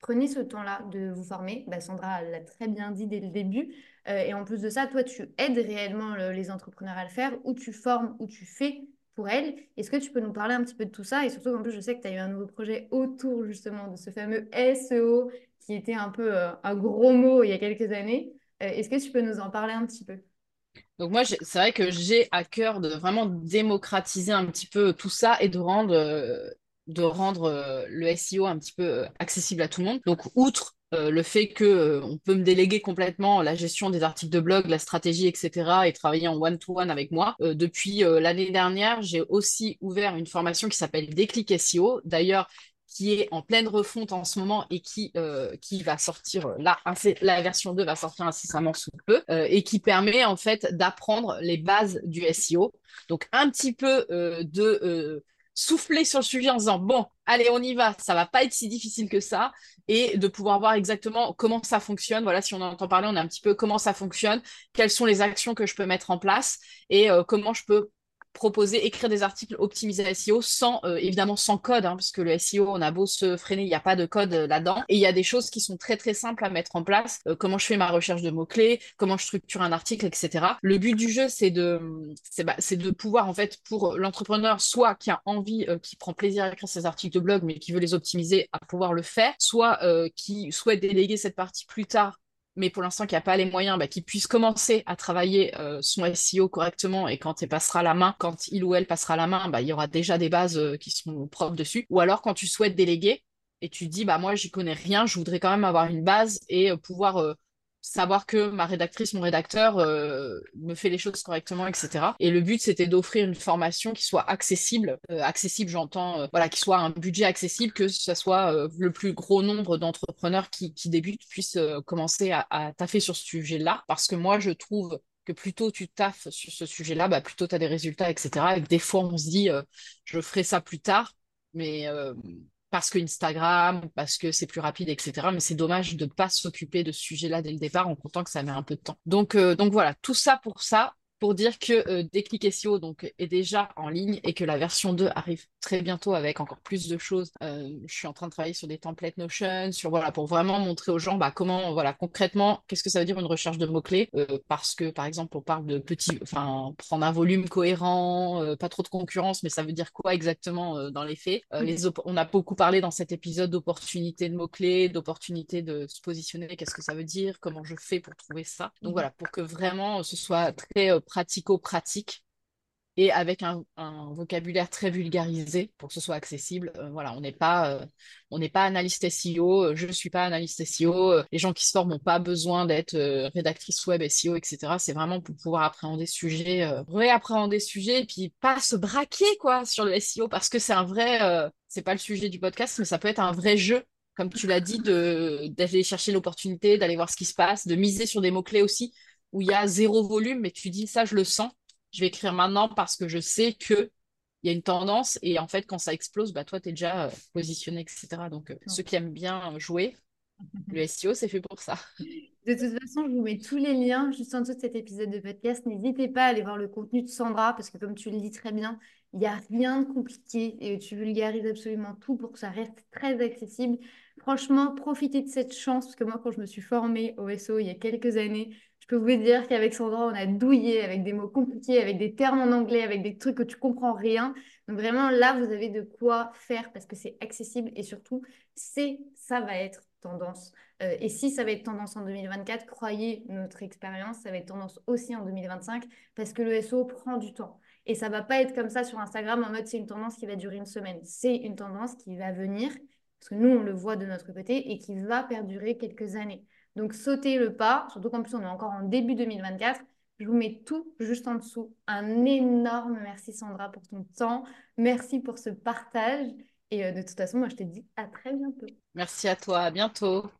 prenez ce temps-là de vous former. Bah, Sandra l'a très bien dit dès le début. Euh, et en plus de ça, toi, tu aides réellement les entrepreneurs à le faire, ou tu formes, ou tu fais pour elles. Est-ce que tu peux nous parler un petit peu de tout ça? Et surtout, en plus, je sais que tu as eu un nouveau projet autour justement de ce fameux SEO qui était un peu euh, un gros mot il y a quelques années. Euh, est-ce que tu peux nous en parler un petit peu? Donc moi, c'est vrai que j'ai à cœur de vraiment démocratiser un petit peu tout ça et de rendre de rendre euh, le SEO un petit peu euh, accessible à tout le monde. Donc, outre euh, le fait que on peut me déléguer complètement la gestion des articles de blog, la stratégie, etc., et travailler en one-to-one avec moi. depuis l'année dernière, j'ai aussi ouvert une formation qui s'appelle Déclic SEO. D'ailleurs, qui est en pleine refonte en ce moment et qui, euh, qui va sortir là, la version 2 va sortir incessamment sous peu euh, et qui permet en fait d'apprendre les bases du SEO. Donc un petit peu euh, de souffler sur le sujet en disant bon, allez, on y va, ça va pas être si difficile que ça. Et de pouvoir voir exactement comment ça fonctionne. Voilà, si on entend parler, on a un petit peu comment ça fonctionne, quelles sont les actions que je peux mettre en place. Et comment je peux proposer, écrire des articles optimisés SEO sans, euh, évidemment, sans code, hein, parce que le SEO, on a beau se freiner, il n'y a pas de code euh, là-dedans. Et il y a des choses qui sont très, très simples à mettre en place. Euh, comment je fais ma recherche de mots-clés, comment je structure un article, etc. Le but du jeu, c'est de, c'est, bah, de pouvoir, en fait, pour l'entrepreneur, soit qui a envie, qui prend plaisir à écrire ses articles de blog, mais qui veut les optimiser, à pouvoir le faire, soit qui souhaite déléguer cette partie plus tard mais pour l'instant qui n'a pas les moyens, bah, qui puisse commencer à travailler euh, son SEO correctement et quand il passera la main, quand il ou elle passera la main, bah, il y aura déjà des bases euh, qui sont propres dessus. Ou alors quand tu souhaites déléguer et tu dis bah moi j'y connais rien, je voudrais quand même avoir une base et euh, pouvoir savoir que ma rédactrice, mon rédacteur euh, me fait les choses correctement, etc. Et le but, c'était d'offrir une formation qui soit accessible. Euh, accessible, j'entends, euh, voilà, qui soit un budget accessible, que ce soit le plus gros nombre d'entrepreneurs qui, débutent puissent commencer à, à taffer sur ce sujet-là. Parce que moi, je trouve que plus tôt tu taffes sur ce sujet-là, bah, plus tôt tu as des résultats, etc. Et que des fois, on se dit, je ferai ça plus tard. Mais parce que Instagram, parce que c'est plus rapide, etc. Mais c'est dommage de ne pas s'occuper de ce sujet-là dès le départ en comptant que ça met un peu de temps. Donc, euh, voilà, tout ça pour ça, pour dire que euh, Déclic SEO donc, est déjà en ligne et que la version 2 arrive très bientôt avec encore plus de choses. Euh, je suis en train de travailler sur des templates Notion, sur, voilà, pour vraiment montrer aux gens bah, comment, voilà, concrètement, qu'est-ce que ça veut dire une recherche de mots-clés. Euh, parce que, par exemple, on parle de petits, enfin, prendre un volume cohérent, euh, pas trop de concurrence, mais ça veut dire quoi exactement dans les faits? les on a beaucoup parlé dans cet épisode d'opportunités de mots-clés, d'opportunités de se positionner, qu'est-ce que ça veut dire, comment je fais pour trouver ça? Donc voilà, pour que vraiment ce soit très pratico-pratique et avec un, vocabulaire très vulgarisé pour que ce soit accessible. Euh, voilà, on n'est pas, euh, on n'est pas analyste SEO, euh, je ne suis pas analyste SEO, les gens qui se forment n'ont pas besoin d'être rédactrice web SEO, etc. C'est vraiment pour pouvoir appréhender ce sujet, réappréhender ce sujet, et puis pas se braquer quoi sur le SEO parce que c'est un vrai, c'est pas le sujet du podcast, mais ça peut être un vrai jeu comme tu l'as dit, d'aller chercher l'opportunité, d'aller voir ce qui se passe, de miser sur des mots-clés aussi où il y a zéro volume, mais tu dis ça, je le sens, je vais écrire maintenant parce que je sais que il y a une tendance et en fait quand ça explose, bah toi tu es déjà euh, positionné, etc. Donc euh, ceux qui aiment bien jouer, le SEO c'est fait pour ça. De toute façon, je vous mets tous les liens juste en dessous de cet épisode de podcast. N'hésitez pas à aller voir le contenu de Sandra parce que comme tu le dis très bien, il n'y a rien de compliqué et tu vulgarises absolument tout pour que ça reste très accessible. Franchement, profitez de cette chance parce que moi quand je me suis formée au SEO il y a quelques années, peux vous dire qu'avec Sandra, on a douillé avec des mots compliqués, avec des termes en anglais, avec des trucs que tu comprends rien. Donc vraiment, là, vous avez de quoi faire parce que c'est accessible et surtout, c'est ça va être tendance. Euh, et si ça va être tendance en 2024, croyez notre expérience, ça va être tendance aussi en 2025 parce que le SEO prend du temps. Et ça va pas être comme ça sur Instagram en mode c'est une tendance qui va durer une semaine. C'est une tendance qui va venir, parce que nous, on le voit de notre côté, et qui va perdurer quelques années. Donc, sautez le pas, surtout qu'en plus, on est encore en début 2024. Je vous mets tout juste en dessous. Un énorme merci Sandra pour ton temps. Merci pour ce partage. Et euh, de toute façon, moi, je te dis à très bientôt. Merci à toi. À bientôt.